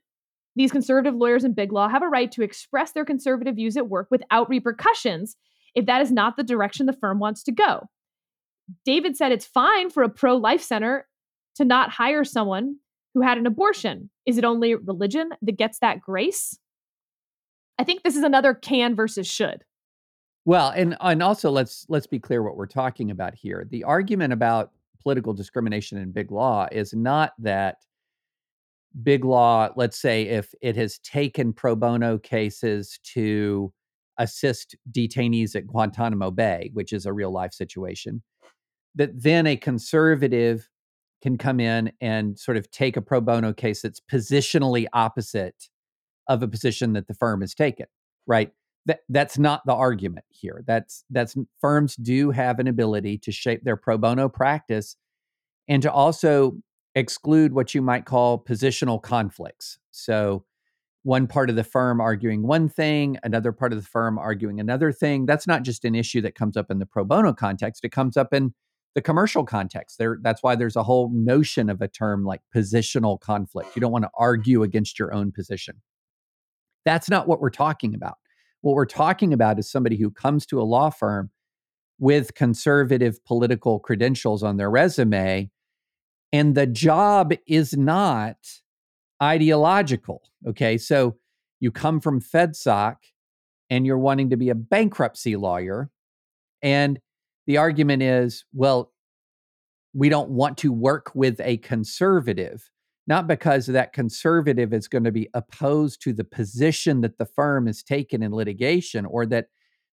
these conservative lawyers in big law have a right to express their conservative views at work without repercussions if that is not the direction the firm wants to go? David said it's fine for a pro life center to not hire someone who had an abortion. Is it only religion that gets that grace? I think this is another can versus should. Well, and and also let's let's be clear what we're talking about here. The argument about political discrimination in big law is not that big law, let's say if it has taken pro bono cases to assist detainees at Guantanamo Bay, which is a real life situation, that then a conservative can come in and sort of take a pro bono case that's positionally opposite of a position that the firm has taken, right? That that's not the argument here. That's that's firms do have an ability to shape their pro bono practice and to also exclude what you might call positional conflicts. So, one part of the firm arguing one thing, another part of the firm arguing another thing. That's not just an issue that comes up in the pro bono context, it comes up in the commercial context. There, that's why there's a whole notion of a term like positional conflict. You don't want to argue against your own position. That's not what we're talking about. What we're talking about is somebody who comes to a law firm with conservative political credentials on their resume and the job is not ideological. Okay. So you come from FedSoc and you're wanting to be a bankruptcy lawyer. And the argument is, well, we don't want to work with a conservative not because that conservative is going to be opposed to the position that the firm has taken in litigation or that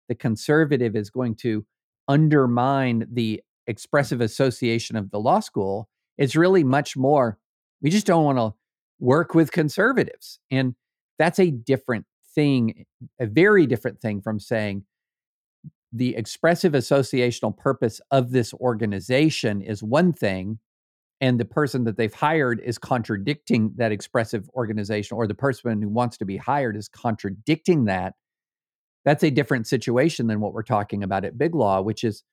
the conservative is going to undermine the expressive association of the law school. It's really much more, we just don't want to work with conservatives. And that's a different thing, a very different thing from saying the expressive associational purpose of this organization is one thing and the person that they've hired is contradicting that expressive organization or the person who wants to be hired is contradicting that that's a different situation than what we're talking about at big law which is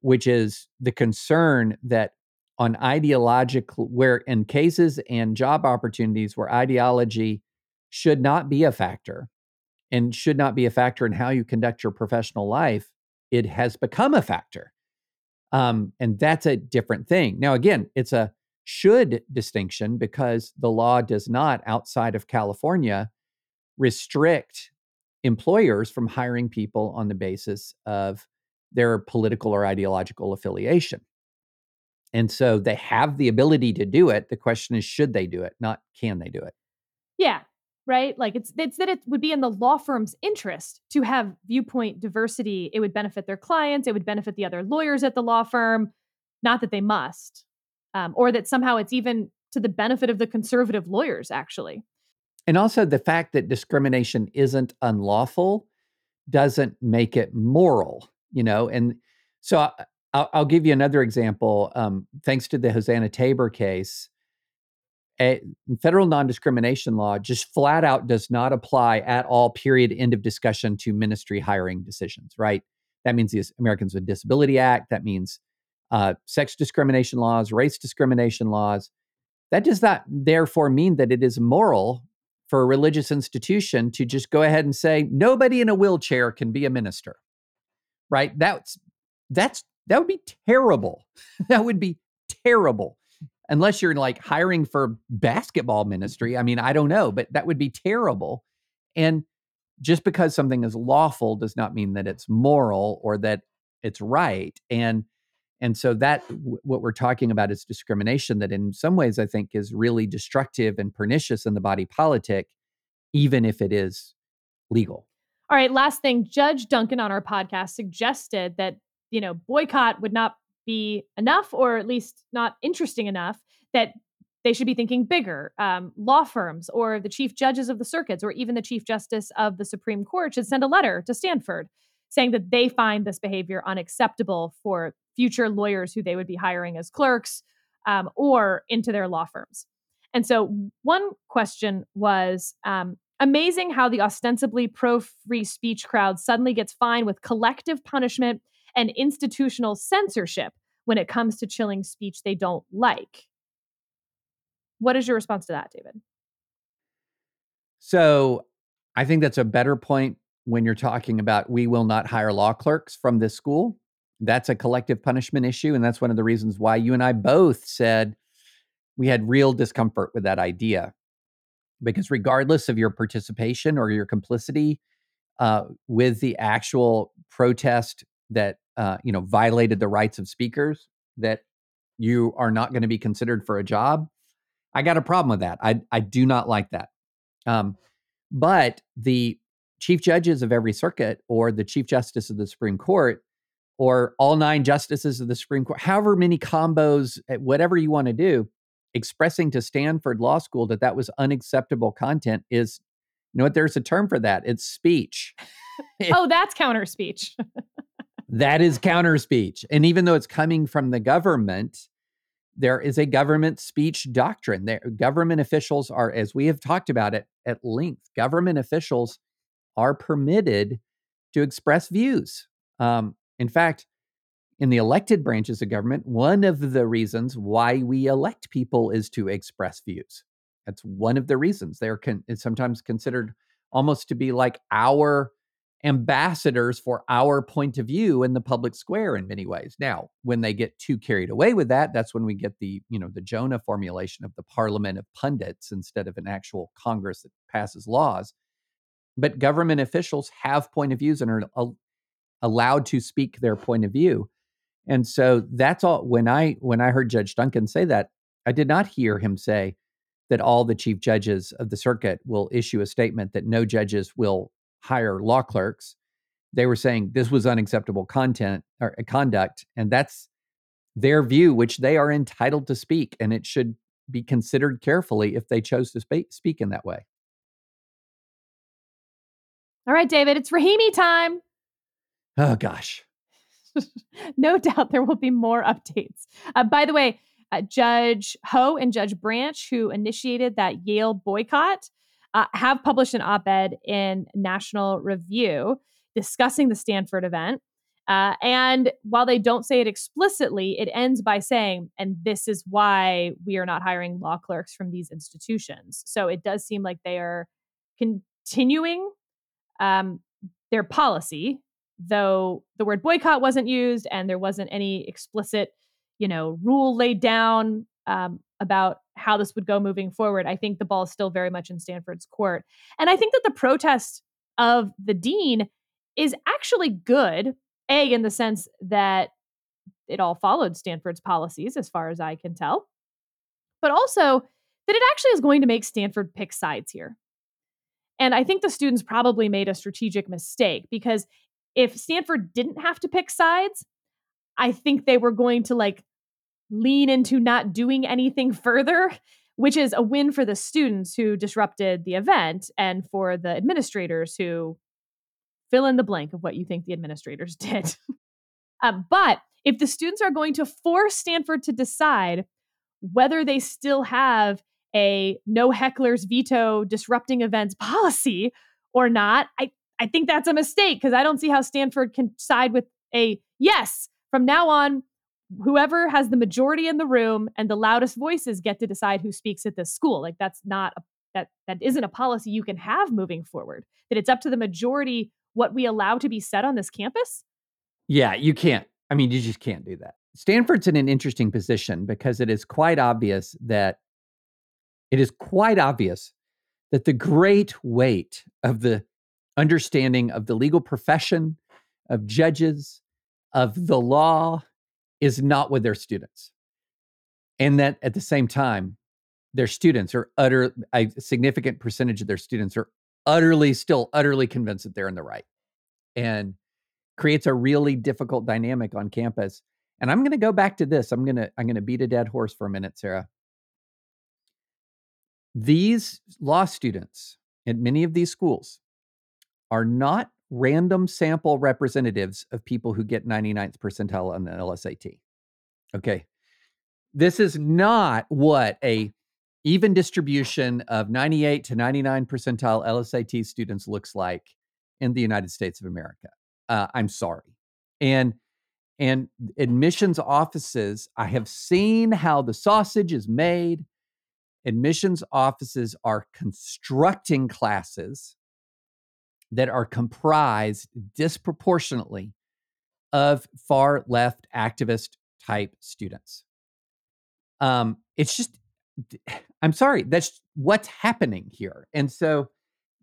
which is the concern that on ideological where in cases and job opportunities where ideology should not be a factor and should not be a factor in how you conduct your professional life it has become a factor um, and that's a different thing now again it's a should distinction because the law does not outside of california restrict employers from hiring people on the basis of their political or ideological affiliation. And so they have the ability to do it. The question is, should they do it? Not can they do it? Yeah, right. Like it's it's that it would be in the law firm's interest to have viewpoint diversity. It would benefit their clients. It would benefit the other lawyers at the law firm. Not that they must, um, or that somehow it's even to the benefit of the conservative lawyers. Actually, and also the fact that discrimination isn't unlawful doesn't make it moral you know and so I'll, I'll give you another example um, thanks to the hosanna tabor case a federal non-discrimination law just flat out does not apply at all period end of discussion to ministry hiring decisions right that means the americans with disability act that means uh, sex discrimination laws race discrimination laws that does not therefore mean that it is moral for a religious institution to just go ahead and say nobody in a wheelchair can be a minister right? That's that's that would be terrible. that would be terrible. Unless you're like hiring for basketball ministry. I mean, I don't know, but that would be terrible. And just because something is lawful does not mean that it's moral or that it's right. And and so that what we're talking about is discrimination that in some ways I think is really destructive and pernicious in the body politic, even if it is legal. All right, last thing, Judge Duncan on our podcast suggested that, you know, boycott would not be enough or at least not interesting enough that they should be thinking bigger. Um, law firms or the chief judges of the circuits or even the chief justice of the Supreme Court should send a letter to Stanford saying that they find this behavior unacceptable for future lawyers who they would be hiring as clerks um, or into their law firms. And so, one question was um, Amazing how the ostensibly pro free speech crowd suddenly gets fined with collective punishment and institutional censorship when it comes to chilling speech they don't like. What is your response to that, David? So I think that's a better point when you're talking about we will not hire law clerks from this school. That's a collective punishment issue. And that's one of the reasons why you and I both said we had real discomfort with that idea because regardless of your participation or your complicity uh, with the actual protest that uh, you know violated the rights of speakers, that you are not going to be considered for a job. I got a problem with that. I I do not like that. Um, but the chief judges of every circuit, or the chief justice of the Supreme Court, or all nine justices of the Supreme Court, however many combos, eh, whatever you want to do, expressing to Stanford Law School that that was unacceptable content is, you know what? There's a term for that. It's speech. oh, that's counter speech. that is counter speech. And even though it's coming from the government, there is a government speech doctrine. There, government officials are, as we have talked about it at length, government officials are permitted to express views. Um, in fact, in the elected branches of government, one of the reasons why we elect people is to express views. That's one of the reasons. They're con- sometimes considered almost to be like our ambassadors for our point of view in the public square in many ways. Now, when they get too carried away with that, that's when we get the, you know, the Jonah formulation of the parliament of pundits instead of an actual Congress that passes laws. But government officials have point of views and are allowed to speak their point of view. And so that's all when I when I heard Judge Duncan say that, I did not hear him say, that all the chief judges of the circuit will issue a statement that no judges will hire law clerks. They were saying this was unacceptable content or uh, conduct, and that's their view, which they are entitled to speak, and it should be considered carefully if they chose to speak, speak in that way. All right, David, it's Rahimi time. Oh, gosh. no doubt there will be more updates. Uh, by the way, uh, Judge Ho and Judge Branch, who initiated that Yale boycott, uh, have published an op ed in National Review discussing the Stanford event. Uh, and while they don't say it explicitly, it ends by saying, and this is why we are not hiring law clerks from these institutions. So it does seem like they are continuing um, their policy, though the word boycott wasn't used and there wasn't any explicit, you know, rule laid down um, about how this would go moving forward. I think the ball is still very much in Stanford's court. And I think that the protest of the dean is actually good a, in the sense that it all followed Stanford's policies, as far as I can tell, but also that it actually is going to make Stanford pick sides here. And I think the students probably made a strategic mistake because if Stanford didn't have to pick sides, I think they were going to like lean into not doing anything further, which is a win for the students who disrupted the event and for the administrators who fill in the blank of what you think the administrators did. um, but if the students are going to force Stanford to decide whether they still have a no hecklers veto disrupting events policy or not, I, I think that's a mistake because I don't see how Stanford can side with a yes, from now on, whoever has the majority in the room and the loudest voices get to decide who speaks at this school. Like that's not a that that isn't a policy you can have moving forward. That it's up to the majority what we allow to be said on this campus? Yeah, you can't. I mean, you just can't do that. Stanford's in an interesting position because it is quite obvious that it is quite obvious that the great weight of the understanding of the legal profession, of judges, of the law is not with their students. And that at the same time, their students are utter a significant percentage of their students are utterly, still utterly convinced that they're in the right and creates a really difficult dynamic on campus. And I'm going to go back to this. I'm going to I'm going to beat a dead horse for a minute, Sarah. These law students at many of these schools are not random sample representatives of people who get 99th percentile on the LSAT. Okay. This is not what a even distribution of 98 to 99 percentile LSAT students looks like in the United States of America. Uh, I'm sorry. And and admissions offices, I have seen how the sausage is made. Admissions offices are constructing classes that are comprised disproportionately of far left activist type students. Um, it's just I'm sorry, that's what's happening here. And so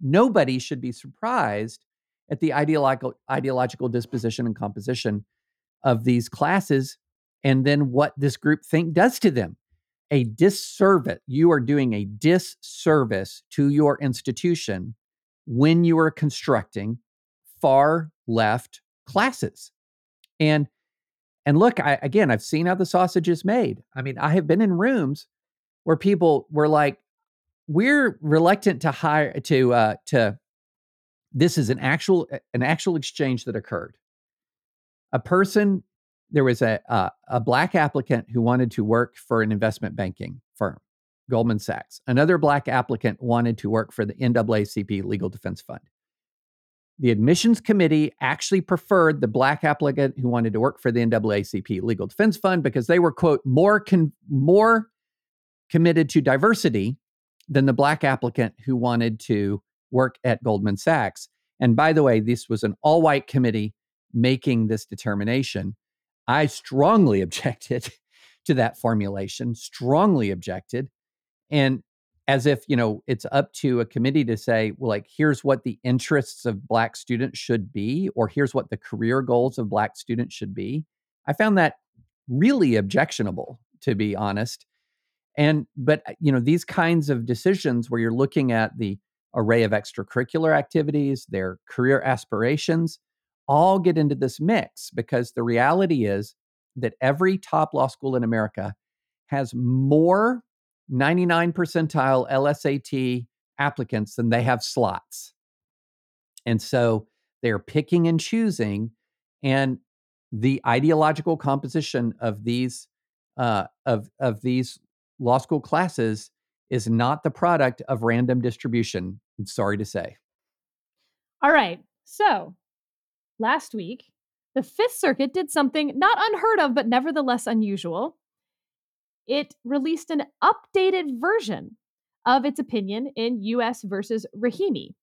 nobody should be surprised at the ideological ideological disposition and composition of these classes and then what this group think does to them a disservice you are doing a disservice to your institution when you are constructing far left classes and and look I, again i've seen how the sausage is made i mean i have been in rooms where people were like, we're reluctant to hire to uh, to. This is an actual an actual exchange that occurred. A person, there was a uh, a black applicant who wanted to work for an investment banking firm, Goldman Sachs. Another black applicant wanted to work for the NAACP Legal Defense Fund. The admissions committee actually preferred the black applicant who wanted to work for the NAACP Legal Defense Fund because they were quote more con- more committed to diversity than the black applicant who wanted to work at Goldman Sachs. And by the way, this was an all white committee making this determination. I strongly objected to that formulation, strongly objected. And as if, you know, it's up to a committee to say, well, like, here's what the interests of Black students should be, or here's what the career goals of Black students should be. I found that really objectionable, to be honest. And but uh, you know these kinds of decisions where you're looking at the array of extracurricular activities, their career aspirations, all get into this mix because the reality is that every top law school in America has more 99 percentile LSAT applicants than they have slots. And so they're picking and choosing. And the ideological composition of these uh, of of these law school classes is not the product of random distribution. I'm sorry to say. All right. So last week, the Fifth Circuit did something not unheard of, but nevertheless unusual. It released an updated version of its opinion in U.S. versus Rahimi.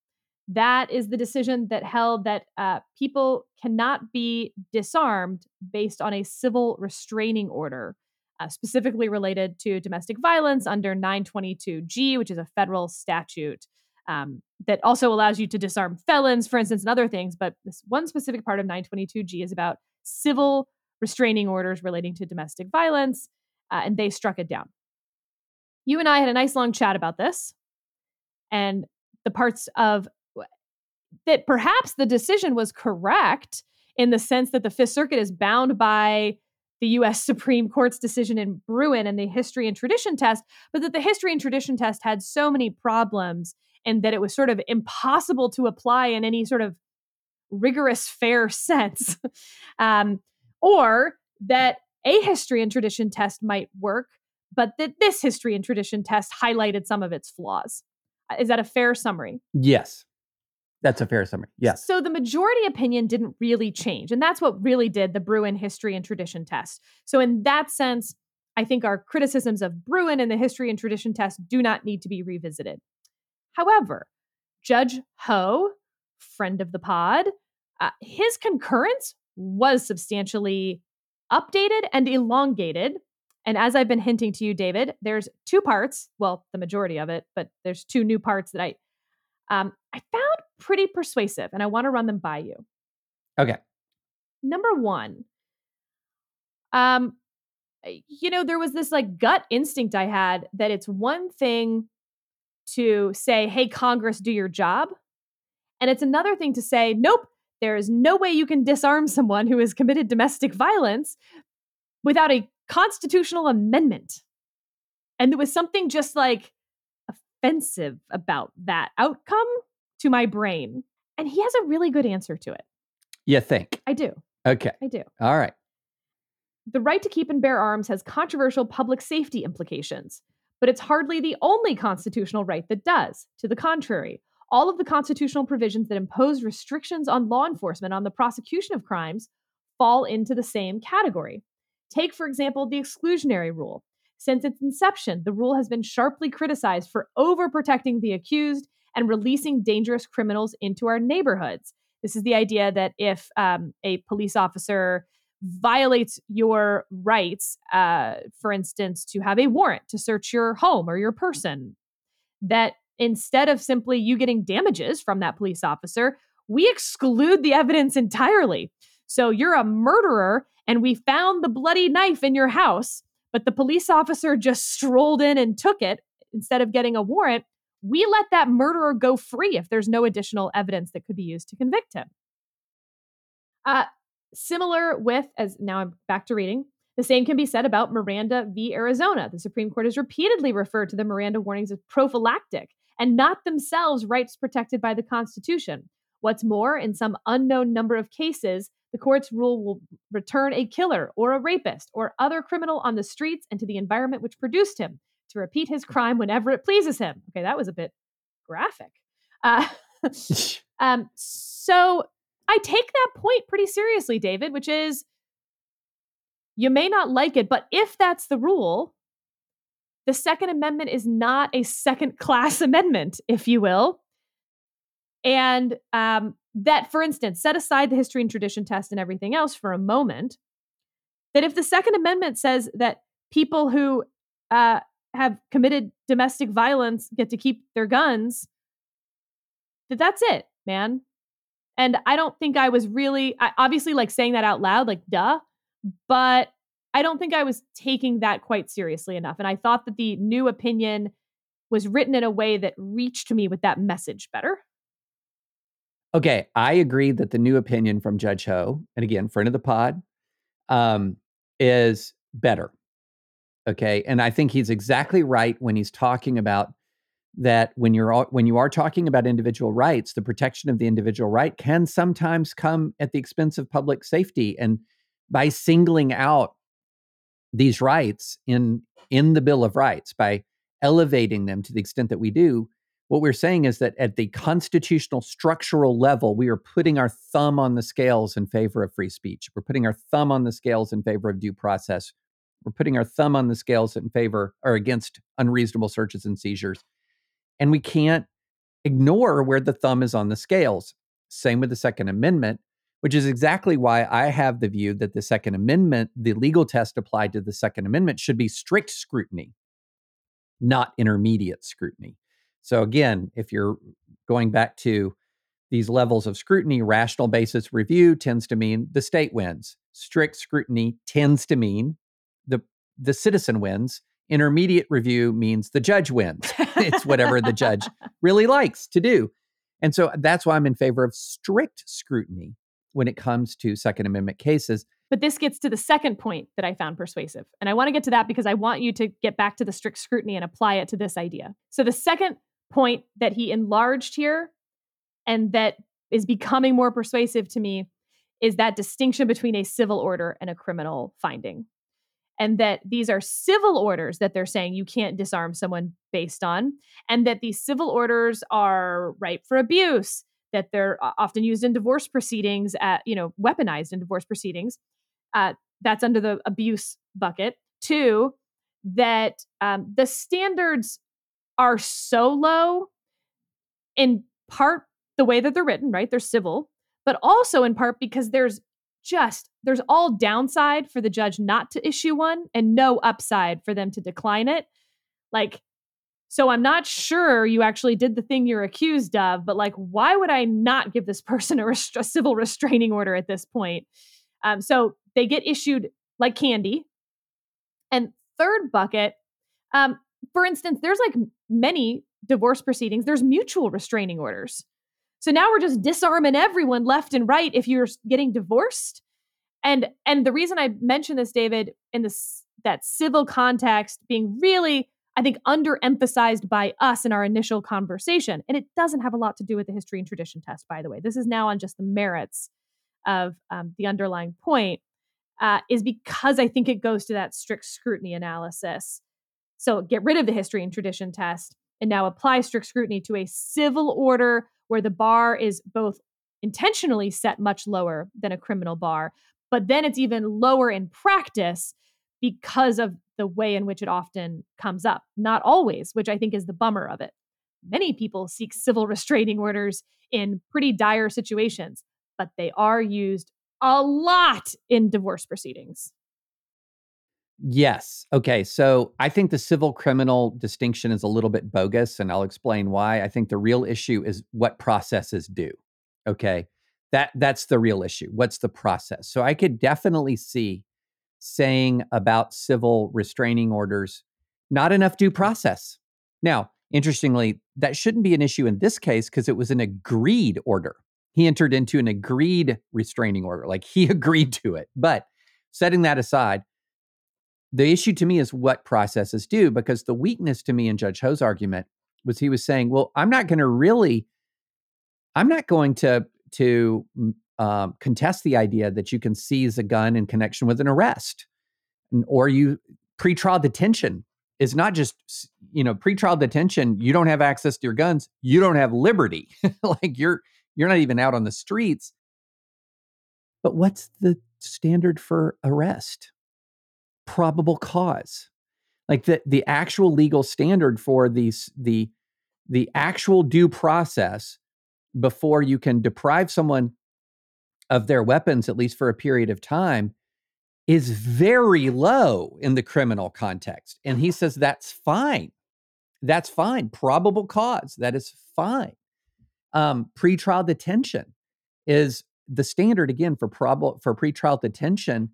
That is the decision that held that uh, people cannot be disarmed based on a civil restraining order, uh, specifically related to domestic violence under 922G, which is a federal statute um, that also allows you to disarm felons, for instance, and other things. But this one specific part of 922G is about civil restraining orders relating to domestic violence, uh, and they struck it down. You and I had a nice long chat about this and the parts of that perhaps the decision was correct in the sense that the Fifth Circuit is bound by the US Supreme Court's decision in Bruen and the history and tradition test, but that the history and tradition test had so many problems and that it was sort of impossible to apply in any sort of rigorous, fair sense. um, or that a history and tradition test might work, but that this history and tradition test highlighted some of its flaws. Is that a fair summary? Yes. That's a fair summary. Yes. So the majority opinion didn't really change. And that's what really did the Bruen history and tradition test. So, in that sense, I think our criticisms of Bruen and the history and tradition test do not need to be revisited. However, Judge Ho, friend of the pod, uh, his concurrence was substantially updated and elongated. And as I've been hinting to you, David, there's two parts. Well, the majority of it, but there's two new parts that I um, I found pretty persuasive, and I want to run them by you. Okay. Number one, um, you know, there was this like gut instinct I had that it's one thing to say, hey, Congress, do your job. And it's another thing to say, nope, there is no way you can disarm someone who has committed domestic violence without a constitutional amendment. And there was something just like offensive about that outcome to my brain. And he has a really good answer to it. You think? I do. Okay. I do. All right. The right to keep and bear arms has controversial public safety implications, but it's hardly the only constitutional right that does. To the contrary, all of the constitutional provisions that impose restrictions on law enforcement on the prosecution of crimes fall into the same category. Take, for example, the exclusionary rule. Since its inception, the rule has been sharply criticized for overprotecting the accused and releasing dangerous criminals into our neighborhoods. This is the idea that if um, a police officer violates your rights, uh, for instance, to have a warrant to search your home or your person, that instead of simply you getting damages from that police officer, we exclude the evidence entirely. So you're a murderer, and we found the bloody knife in your house, but the police officer just strolled in and took it instead of getting a warrant we let that murderer go free if there's no additional evidence that could be used to convict him. Uh, similar with, as now I'm back to reading, the same can be said about Miranda v. Arizona. The Supreme Court has repeatedly referred to the Miranda warnings as prophylactic and not themselves rights protected by the Constitution. What's more, in some unknown number of cases, the court's rule will return a killer or a rapist or other criminal on the streets and to the environment which produced him, to repeat his crime whenever it pleases him. Okay, that was a bit graphic. Uh, um, so I take that point pretty seriously, David, which is you may not like it, but if that's the rule, the Second Amendment is not a second class amendment, if you will. And um, that, for instance, set aside the history and tradition test and everything else for a moment. That if the Second Amendment says that people who uh, have committed domestic violence get to keep their guns, that that's it, man. And I don't think I was really I, obviously like saying that out loud, like duh, but I don't think I was taking that quite seriously enough. And I thought that the new opinion was written in a way that reached me with that message better. Okay, I agree that the new opinion from Judge Ho, and again, friend of the pod, um, is better. Okay, and I think he's exactly right when he's talking about that when you're when you are talking about individual rights, the protection of the individual right can sometimes come at the expense of public safety, and by singling out these rights in in the Bill of Rights, by elevating them to the extent that we do, what we're saying is that at the constitutional structural level, we are putting our thumb on the scales in favor of free speech. We're putting our thumb on the scales in favor of due process. We're putting our thumb on the scales in favor or against unreasonable searches and seizures. And we can't ignore where the thumb is on the scales. Same with the Second Amendment, which is exactly why I have the view that the Second Amendment, the legal test applied to the Second Amendment, should be strict scrutiny, not intermediate scrutiny. So, again, if you're going back to these levels of scrutiny, rational basis review tends to mean the state wins. Strict scrutiny tends to mean the the citizen wins. Intermediate review means the judge wins. it's whatever the judge really likes to do. And so that's why I'm in favor of strict scrutiny when it comes to Second Amendment cases. But this gets to the second point that I found persuasive. And I want to get to that because I want you to get back to the strict scrutiny and apply it to this idea. So the second point that he enlarged here and that is becoming more persuasive to me is that distinction between a civil order and a criminal finding. And that these are civil orders that they're saying you can't disarm someone based on, and that these civil orders are ripe for abuse, that they're often used in divorce proceedings, at, you know, weaponized in divorce proceedings. Uh, that's under the abuse bucket. Two, that um, the standards are so low in part the way that they're written, right? They're civil, but also in part because there's just there's all downside for the judge not to issue one and no upside for them to decline it. Like so I'm not sure you actually did the thing you're accused of, but like why would I not give this person a, civil restraining order at this point? Um, so they get issued like candy. And third bucket, um, for instance, there's like many divorce proceedings, there's mutual restraining orders. So now we're just disarming everyone left and right if you're getting divorced. And and the reason I mention this, David, in this that civil context being really, I think, underemphasized by us in our initial conversation, and it doesn't have a lot to do with the history and tradition test, by the way. This is now on just the merits of um, the underlying point, uh, is because I think it goes to that strict scrutiny analysis. So get rid of the history and tradition test and now apply strict scrutiny to a civil order where the bar is both intentionally set much lower than a criminal bar, but then it's even lower in practice because of the way in which it often comes up. Not always, which I think is the bummer of it. Many people seek civil restraining orders in pretty dire situations, but they are used a lot in divorce proceedings. Yes. Okay. So I think the civil criminal distinction is a little bit bogus, and I'll explain why. I think the real issue is what processes do. Okay. That that's the real issue. What's the process? So I could definitely see saying about civil restraining orders, not enough due mm. process. Now, interestingly, that shouldn't be an issue in this case because it was an agreed order. He entered into an agreed restraining order, like he agreed to it. But setting that aside, the issue to me is what processes do, because the weakness to me in Judge Ho's argument was he was saying, well, I'm not going to really, I'm not going to to um, contest the idea that you can seize a gun in connection with an arrest, or you pretrial detention is not just you know pretrial detention. You don't have access to your guns. You don't have liberty. like you're you're not even out on the streets. But what's the standard for arrest? probable cause like the the actual legal standard for these the the actual due process before you can deprive someone of their weapons at least for a period of time is very low in the criminal context and he says that's fine that's fine probable cause that is fine um pretrial detention is the standard again for prob for pretrial detention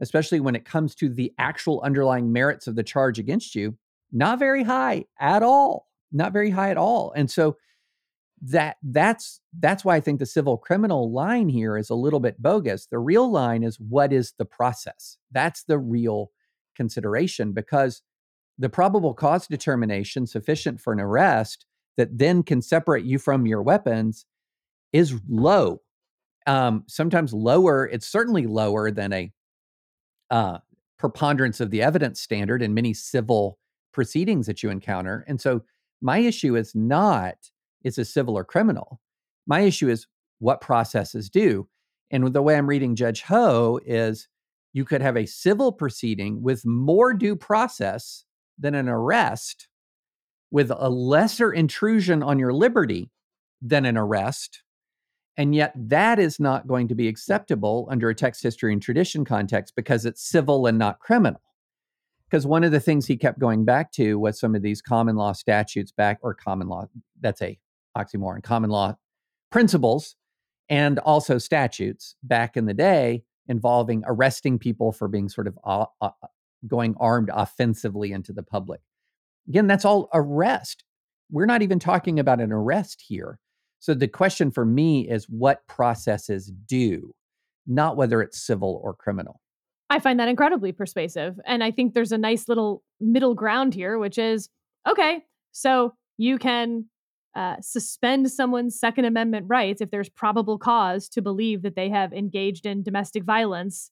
especially when it comes to the actual underlying merits of the charge against you, not very high at all. Not very high at all. And so that that's that's why I think the civil criminal line here is a little bit bogus. The real line is what is the process? That's the real consideration because the probable cause determination sufficient for an arrest that then can separate you from your weapons is low. Um, sometimes lower. It's certainly lower than a uh, preponderance of the evidence standard in many civil proceedings that you encounter. And so, my issue is not is a civil or criminal. My issue is what processes do. And the way I'm reading Judge Ho is you could have a civil proceeding with more due process than an arrest with a lesser intrusion on your liberty than an arrest. And yet, that is not going to be acceptable under a text history and tradition context because it's civil and not criminal. Because one of the things he kept going back to was some of these common law statutes back, or common law, that's a oxymoron, common law principles and also statutes back in the day involving arresting people for being sort of uh, uh, going armed offensively into the public. Again, that's all arrest. We're not even talking about an arrest here. So the question for me is what processes do, not whether it's civil or criminal. I find that incredibly persuasive. And I think there's a nice little middle ground here, which is okay, so you can uh, suspend someone's Second Amendment rights if there's probable cause to believe that they have engaged in domestic violence.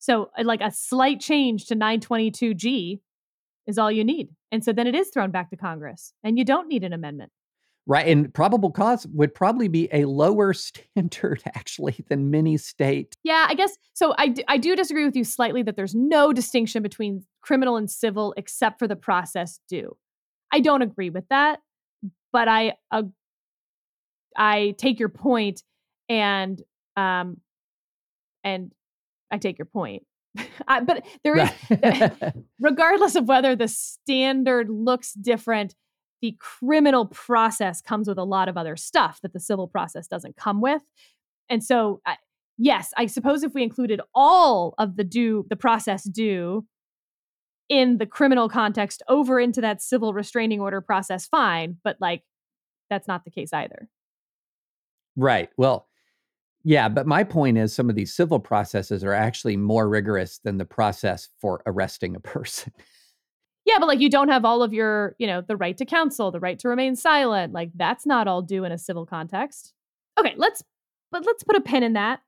So, uh, like a slight change to 922G is all you need. And so then it is thrown back to Congress and you don't need an amendment. Right. And probable cause would probably be a lower standard, actually, than many state. Yeah, I guess. So I, d- I do disagree with you slightly that there's no distinction between criminal and civil except for the process due. I don't agree with that, but I, uh, I take your point and, um, and I take your point. I, but there is, right. regardless of whether the standard looks different, the criminal process comes with a lot of other stuff that the civil process doesn't come with. And so, I, yes, I suppose if we included all of the due, the process due in the criminal context over into that civil restraining order process, fine. But like, that's not the case either. Right. Well, yeah, but my point is some of these civil processes are actually more rigorous than the process for arresting a person. Yeah, but like you don't have all of your, you know, the right to counsel, the right to remain silent. Like that's not all due in a civil context. Okay, let's but let's put a pin in that.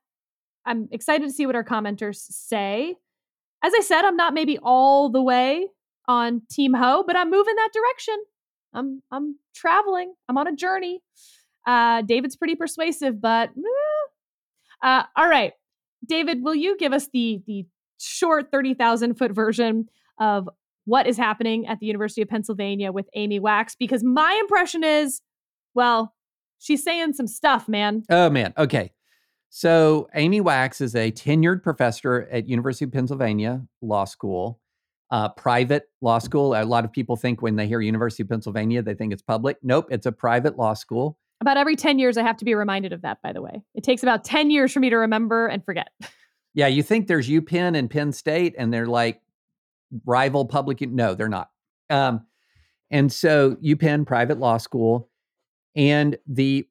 I'm excited to see what our commenters say. As I said, I'm not maybe all the way on Team Ho, but I'm moving that direction. I'm I'm traveling. I'm on a journey. Uh, David's pretty persuasive, but eh. uh, all right, David, will you give us the the short thirty thousand foot version of what is happening at the University of Pennsylvania with Amy Wax because my impression is, well, she's saying some stuff, man. Oh man, okay. So Amy Wax is a tenured professor at University of Pennsylvania Law School, uh, private law school. A lot of people think when they hear University of Pennsylvania, they think it's public. Nope, it's a private law school. About every 10 years, I have to be reminded of that, by the way. It takes about 10 years for me to remember and forget. Yeah, you think there's UPenn and Penn State, and they're like rival public. No, they're not. Um, and so UPenn private law school, and the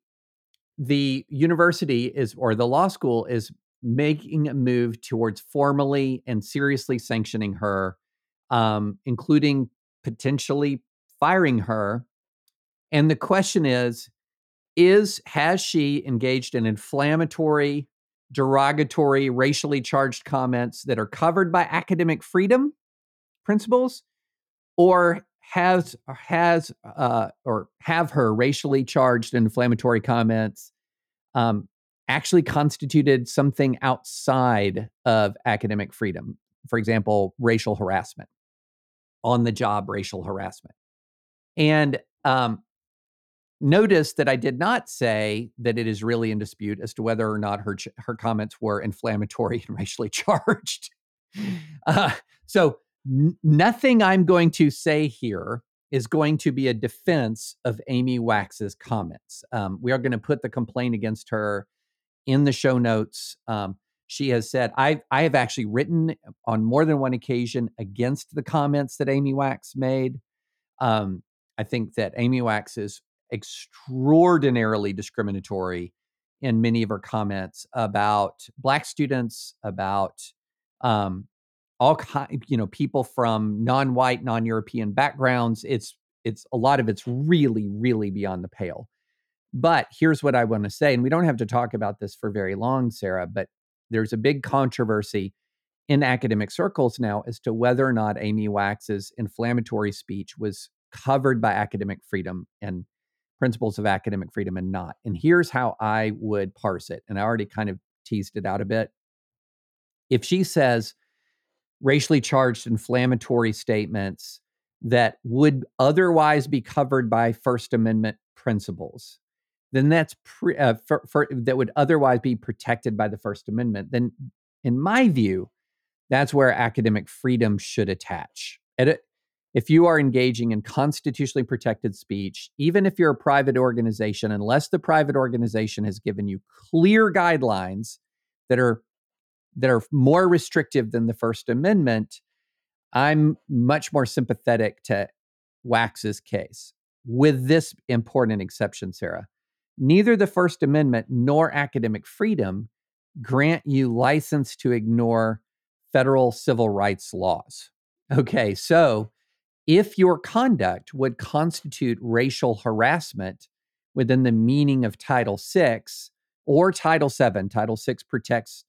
the university is or the law school is making a move towards formally and seriously sanctioning her, um, including potentially firing her. And the question is, is has she engaged in inflammatory, derogatory, racially charged comments that are covered by academic freedom? principles or has has uh, or have her racially charged and inflammatory comments um, actually constituted something outside of academic freedom. For example racial harassment. On the job racial harassment. And um, notice that i did not say that it is really in dispute as to whether or not her her comments were inflammatory and racially charged. Uh, so Nothing I'm going to say here is going to be a defense of Amy Wax's comments. Um, we are going to put the complaint against her in the show notes. Um, She has said, I, I have actually written on more than one occasion against the comments that Amy Wax made. Um, I think that Amy Wax is extraordinarily discriminatory in many of her comments about Black students, about um, all kind, you know, people from non-white, non-European backgrounds. It's it's a lot of it's really, really beyond the pale. But here's what I want to say, and we don't have to talk about this for very long, Sarah. But there's a big controversy in academic circles now as to whether or not Amy Wax's inflammatory speech was covered by academic freedom and principles of academic freedom and not. And here's how I would parse it. And I already kind of teased it out a bit. If she says racially charged inflammatory statements that would otherwise be covered by First Amendment principles, then that's pre, uh, for, for, that would otherwise be protected by the First Amendment. Then, in my view, that's where academic freedom should attach. At if you are engaging in constitutionally protected speech, even if you're a private organization, unless the private organization has given you clear guidelines that are that are more restrictive than the First Amendment, I'm much more sympathetic to Wax's case. With this important exception, Sarah, neither the First Amendment nor academic freedom grant you license to ignore federal civil rights laws. Okay, so if your conduct would constitute racial harassment within the meaning of Title VI or Title VII, Title VI protects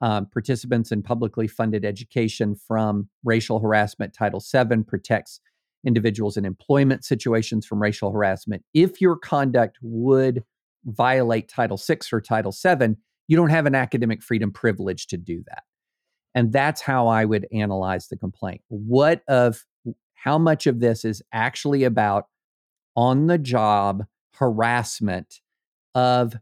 um, participants in publicly funded education from racial harassment. Title VII protects individuals in employment situations from racial harassment. If your conduct would violate Title VI or Title VII, you don't have an academic freedom privilege to do that. And that's how I would analyze the complaint. What of how much of this is actually about on the job harassment of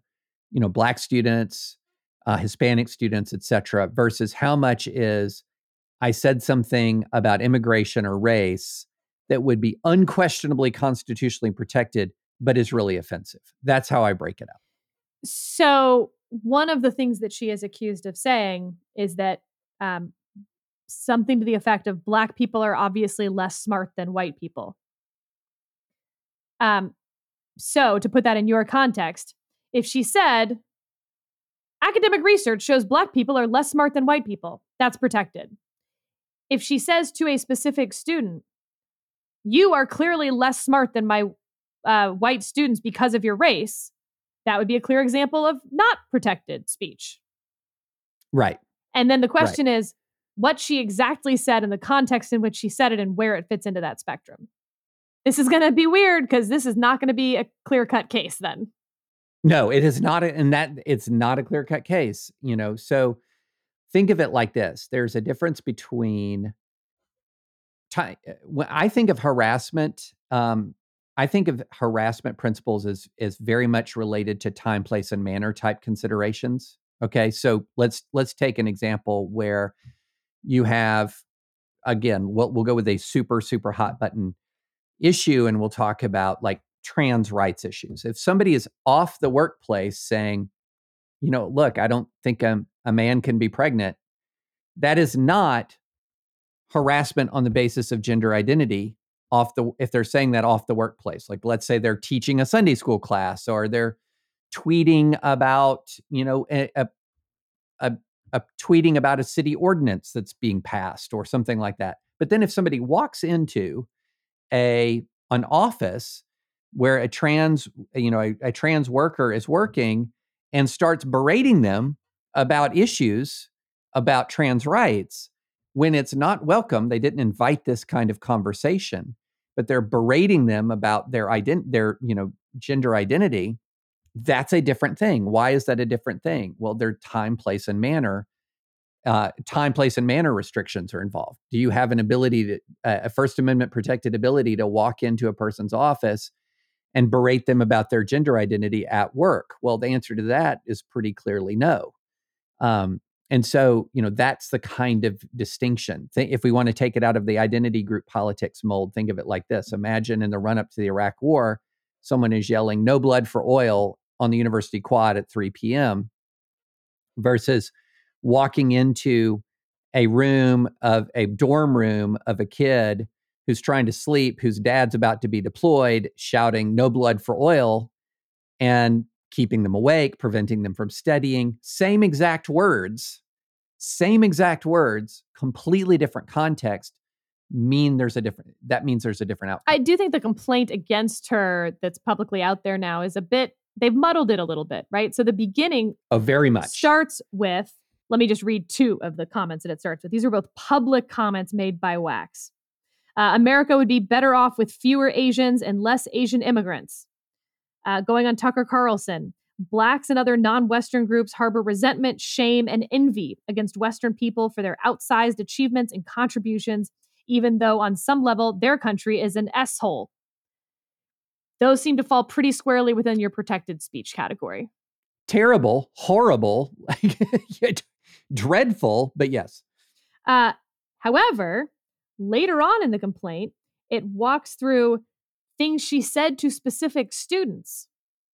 you know black students uh, hispanic students et cetera versus how much is i said something about immigration or race that would be unquestionably constitutionally protected but is really offensive that's how i break it up so one of the things that she is accused of saying is that um, something to the effect of black people are obviously less smart than white people. Um, so to put that in your context, if she said, academic research shows black people are less smart than white people, that's protected. If she says to a specific student, you are clearly less smart than my uh, white students because of your race, that would be a clear example of not protected speech. Right. And then the question right. is, what she exactly said and the context in which she said it and where it fits into that spectrum. This is going to be weird because this is not going to be a clear cut case then. No, it is not. A, and that it's not a clear cut case, you know. So think of it like this there's a difference between. Eh, when I think of harassment, um, I think of harassment principles as is very much related to time, place, and manner type considerations. Okay, so let's let's take an example where you have again we'll, we'll go with a super super hot button issue and we'll talk about like trans rights issues if somebody is off the workplace saying you know look i don't think a, a man can be pregnant that is not harassment on the basis of gender identity off the if they're saying that off the workplace like let's say they're teaching a sunday school class or they're tweeting about you know a, a, a a tweeting about a city ordinance that's being passed or something like that. But then if somebody walks into a an office where a trans you know a, a trans worker is working and starts berating them about issues about trans rights when it's not welcome they didn't invite this kind of conversation but they're berating them about their ident their you know gender identity that's a different thing. Why is that a different thing? Well, their time, place, and manner. Uh, time, place, and manner restrictions are involved. Do you have an ability to, uh, a First Amendment protected ability to walk into a person's office and berate them about their gender identity at work? Well, the answer to that is pretty clearly no. Um, and so, you know, that's the kind of distinction. if we want to take it out of the identity group politics mold, think of it like this Imagine in the run up to the Iraq War, someone is yelling, no blood for oil on the university quad at 3 p.m. versus walking into a room of a dorm room of a kid who's trying to sleep, whose dad's about to be deployed, shouting, No blood for oil, and keeping them awake, preventing them from studying. Same exact words, same exact words, completely different context mean there's a different that means there's a different outcome. I do think the complaint against her that's publicly out there now is a bit they've muddled it a little bit, right? So the beginning oh very much starts with let me just read two of the comments that it starts with. These are both public comments made by Wax. Uh, America would be better off with fewer Asians and less Asian immigrants. Uh, going on Tucker Carlson, Blacks and other non Western groups harbor resentment, shame, and envy against Western people for their outsized achievements and contributions, even though on some level their country is an S hole. Those seem to fall pretty squarely within your protected speech category. Terrible, horrible, dreadful, but yes. Uh, however, later on in the complaint, it walks through things she said to specific students.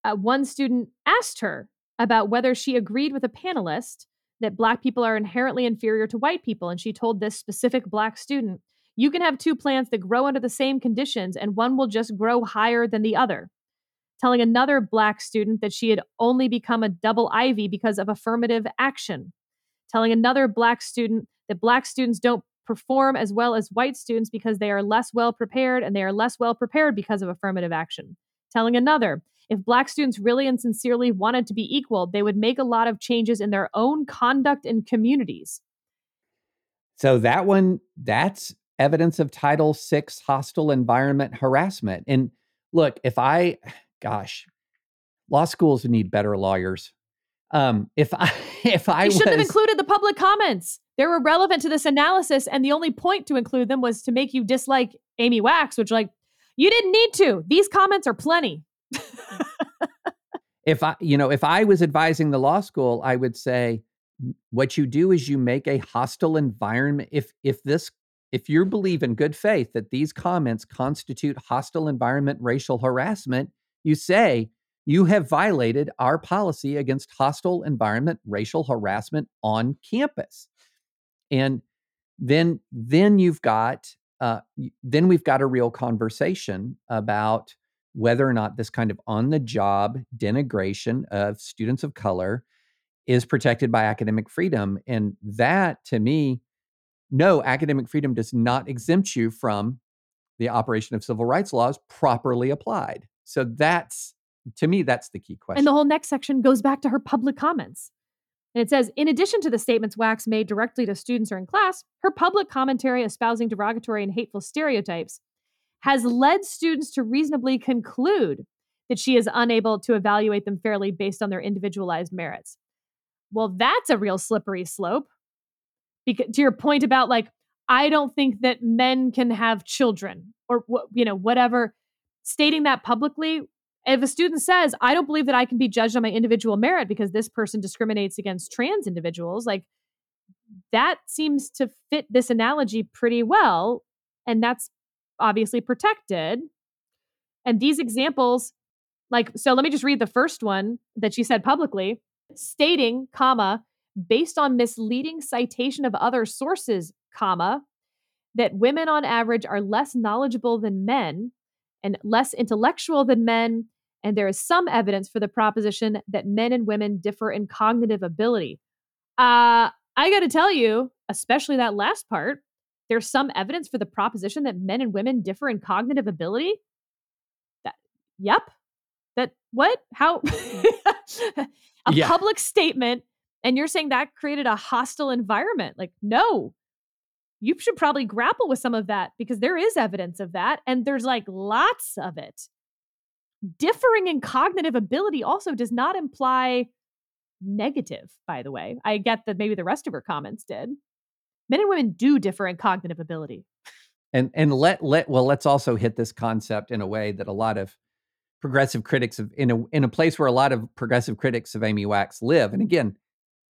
Uh, one student asked her about whether she agreed with a panelist that Black people are inherently inferior to white people. And she told this specific Black student, You can have two plants that grow under the same conditions, and one will just grow higher than the other. Telling another Black student that she had only become a double Ivy because of affirmative action. Telling another Black student that Black students don't perform as well as white students because they are less well prepared and they are less well prepared because of affirmative action. Telling another, if black students really and sincerely wanted to be equal, they would make a lot of changes in their own conduct and communities. So that one, that's evidence of Title VI hostile environment harassment. And look, if I, gosh, law schools need better lawyers. Um, if I, if I you should was, have included the public comments. They were relevant to this analysis, and the only point to include them was to make you dislike Amy Wax, which, like, you didn't need to. These comments are plenty. if I, you know, if I was advising the law school, I would say, what you do is you make a hostile environment. If if this if you believe in good faith that these comments constitute hostile environment racial harassment, you say you have violated our policy against hostile environment racial harassment on campus and then then you've got uh, then we've got a real conversation about whether or not this kind of on the job denigration of students of color is protected by academic freedom and that to me no academic freedom does not exempt you from the operation of civil rights laws properly applied. So that's to me that's the key question and the whole next section goes back to her public comments and it says, in addition to the statements Wax made directly to students or in class, her public commentary espousing derogatory and hateful stereotypes has led students to reasonably conclude that she is unable to evaluate them fairly based on their individualized merits. Well, that's a real slippery slope. Because to your point about like, I don't think that men can have children or you know whatever, stating that publicly if a student says, I don't believe that I can be judged on my individual merit because this person discriminates against trans individuals, like that seems to fit this analogy pretty well. And that's obviously protected. And these examples, like, so let me just read the first one that she said publicly, stating, comma, based on misleading citation of other sources, comma, that women on average are less knowledgeable than men and less intellectual than men and there is some evidence for the proposition that men and women differ in cognitive ability. Uh, I got to tell you, especially that last part, there's some evidence for the proposition that men and women differ in cognitive ability. That, yep. That what? How? a yeah. public statement, and you're saying that created a hostile environment. Like, no, you should probably grapple with some of that because there is evidence of that, and there's like lots of it differing in cognitive ability also does not imply negative, by the way. I get that maybe the rest of her comments did. Men and women do differ in cognitive ability. And and let let well, let's also hit this concept in a way that a lot of progressive critics of in a in a place where a lot of progressive critics of Amy Wax live. And again,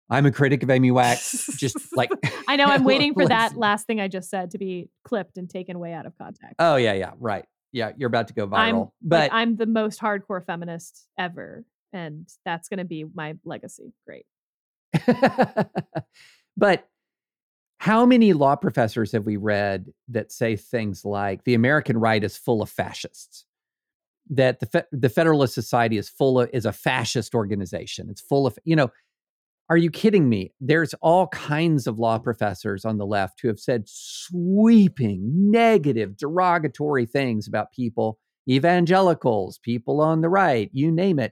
I'm a critic of Amy Wax. Just like I know, I'm waiting for that last thing I just said to be clipped and taken way out of context. Oh yeah, yeah, right yeah, you're about to go viral. I'm, but like, I'm the most hardcore feminist ever, and that's going to be my legacy. Great. but how many law professors have we read that say things like the American right is full of fascists? That the Fe- the Federalist Society is full of is a fascist organization. It's full of you know. Are you kidding me? There's all kinds of law professors on the left who have said sweeping, negative, derogatory things about people, evangelicals, people on the right, you name it.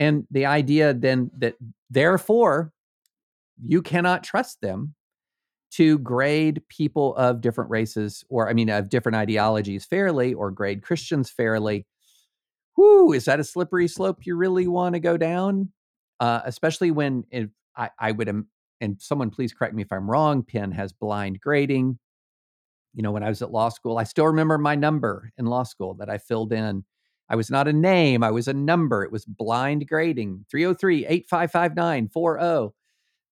And the idea then that therefore you cannot trust them to grade people of different races or I mean of different ideologies fairly or grade Christians fairly. Whoo, is that a slippery slope you really want to go down? Uh, especially when if I, I would, and someone please correct me if I'm wrong, Penn has blind grading. You know, when I was at law school, I still remember my number in law school that I filled in. I was not a name, I was a number. It was blind grading 303 8559 40. It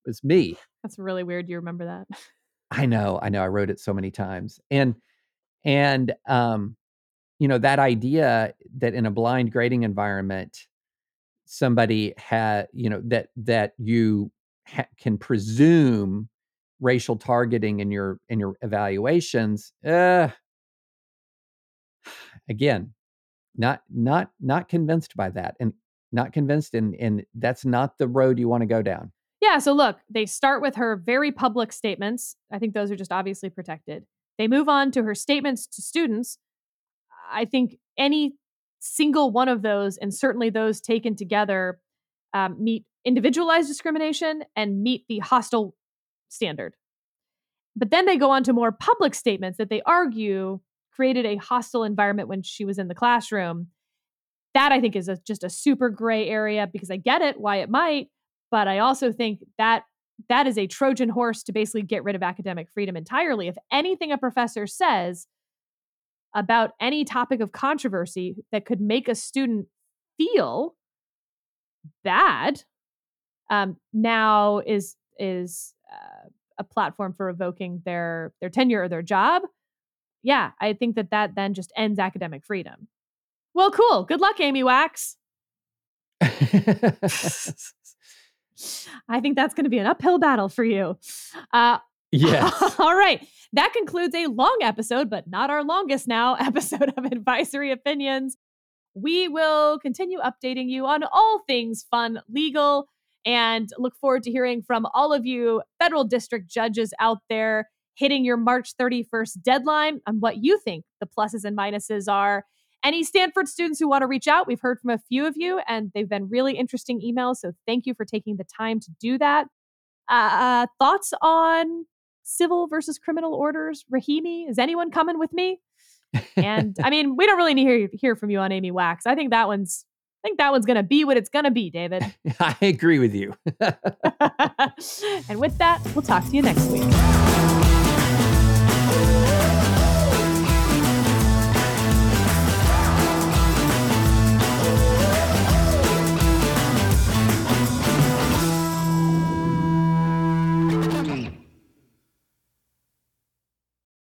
was me. That's really weird. You remember that? I know, I know. I wrote it so many times. And and um, you know, that idea that in a blind grading environment, somebody had, you know, that that you ha- can presume racial targeting in your in your evaluations. Uh, again, not not not convinced by that, and not convinced, and and that's not the road you want to go down. Yeah. So look, they start with her very public statements. I think those are just obviously protected. They move on to her statements to students. I think any single one of those, and certainly those taken together, um, meet individualized discrimination and meet the hostile standard. But then they go on to more public statements that they argue created a hostile environment when she was in the classroom. That I think is a, just a super gray area because I get it why it might, but I also think that that is a Trojan horse to basically get rid of academic freedom entirely. If anything a professor says about any topic of controversy that could make a student feel bad, um, now is is uh, a platform for revoking their their tenure or their job. Yeah, I think that that then just ends academic freedom. Well, cool. Good luck, Amy Wax. I think that's going to be an uphill battle for you. Uh, yes. all right. That concludes a long episode, but not our longest now episode of Advisory Opinions. We will continue updating you on all things fun, legal, and look forward to hearing from all of you federal district judges out there hitting your March 31st deadline on what you think the pluses and minuses are any Stanford students who want to reach out, we've heard from a few of you, and they've been really interesting emails. So thank you for taking the time to do that. Uh, thoughts on civil versus criminal orders? Rahimi, is anyone coming with me? and I mean, we don't really need to hear, hear from you on Amy Wax. I think that one's I think that one's going to be what it's going to be, David. I agree with you. and with that, we'll talk to you next week.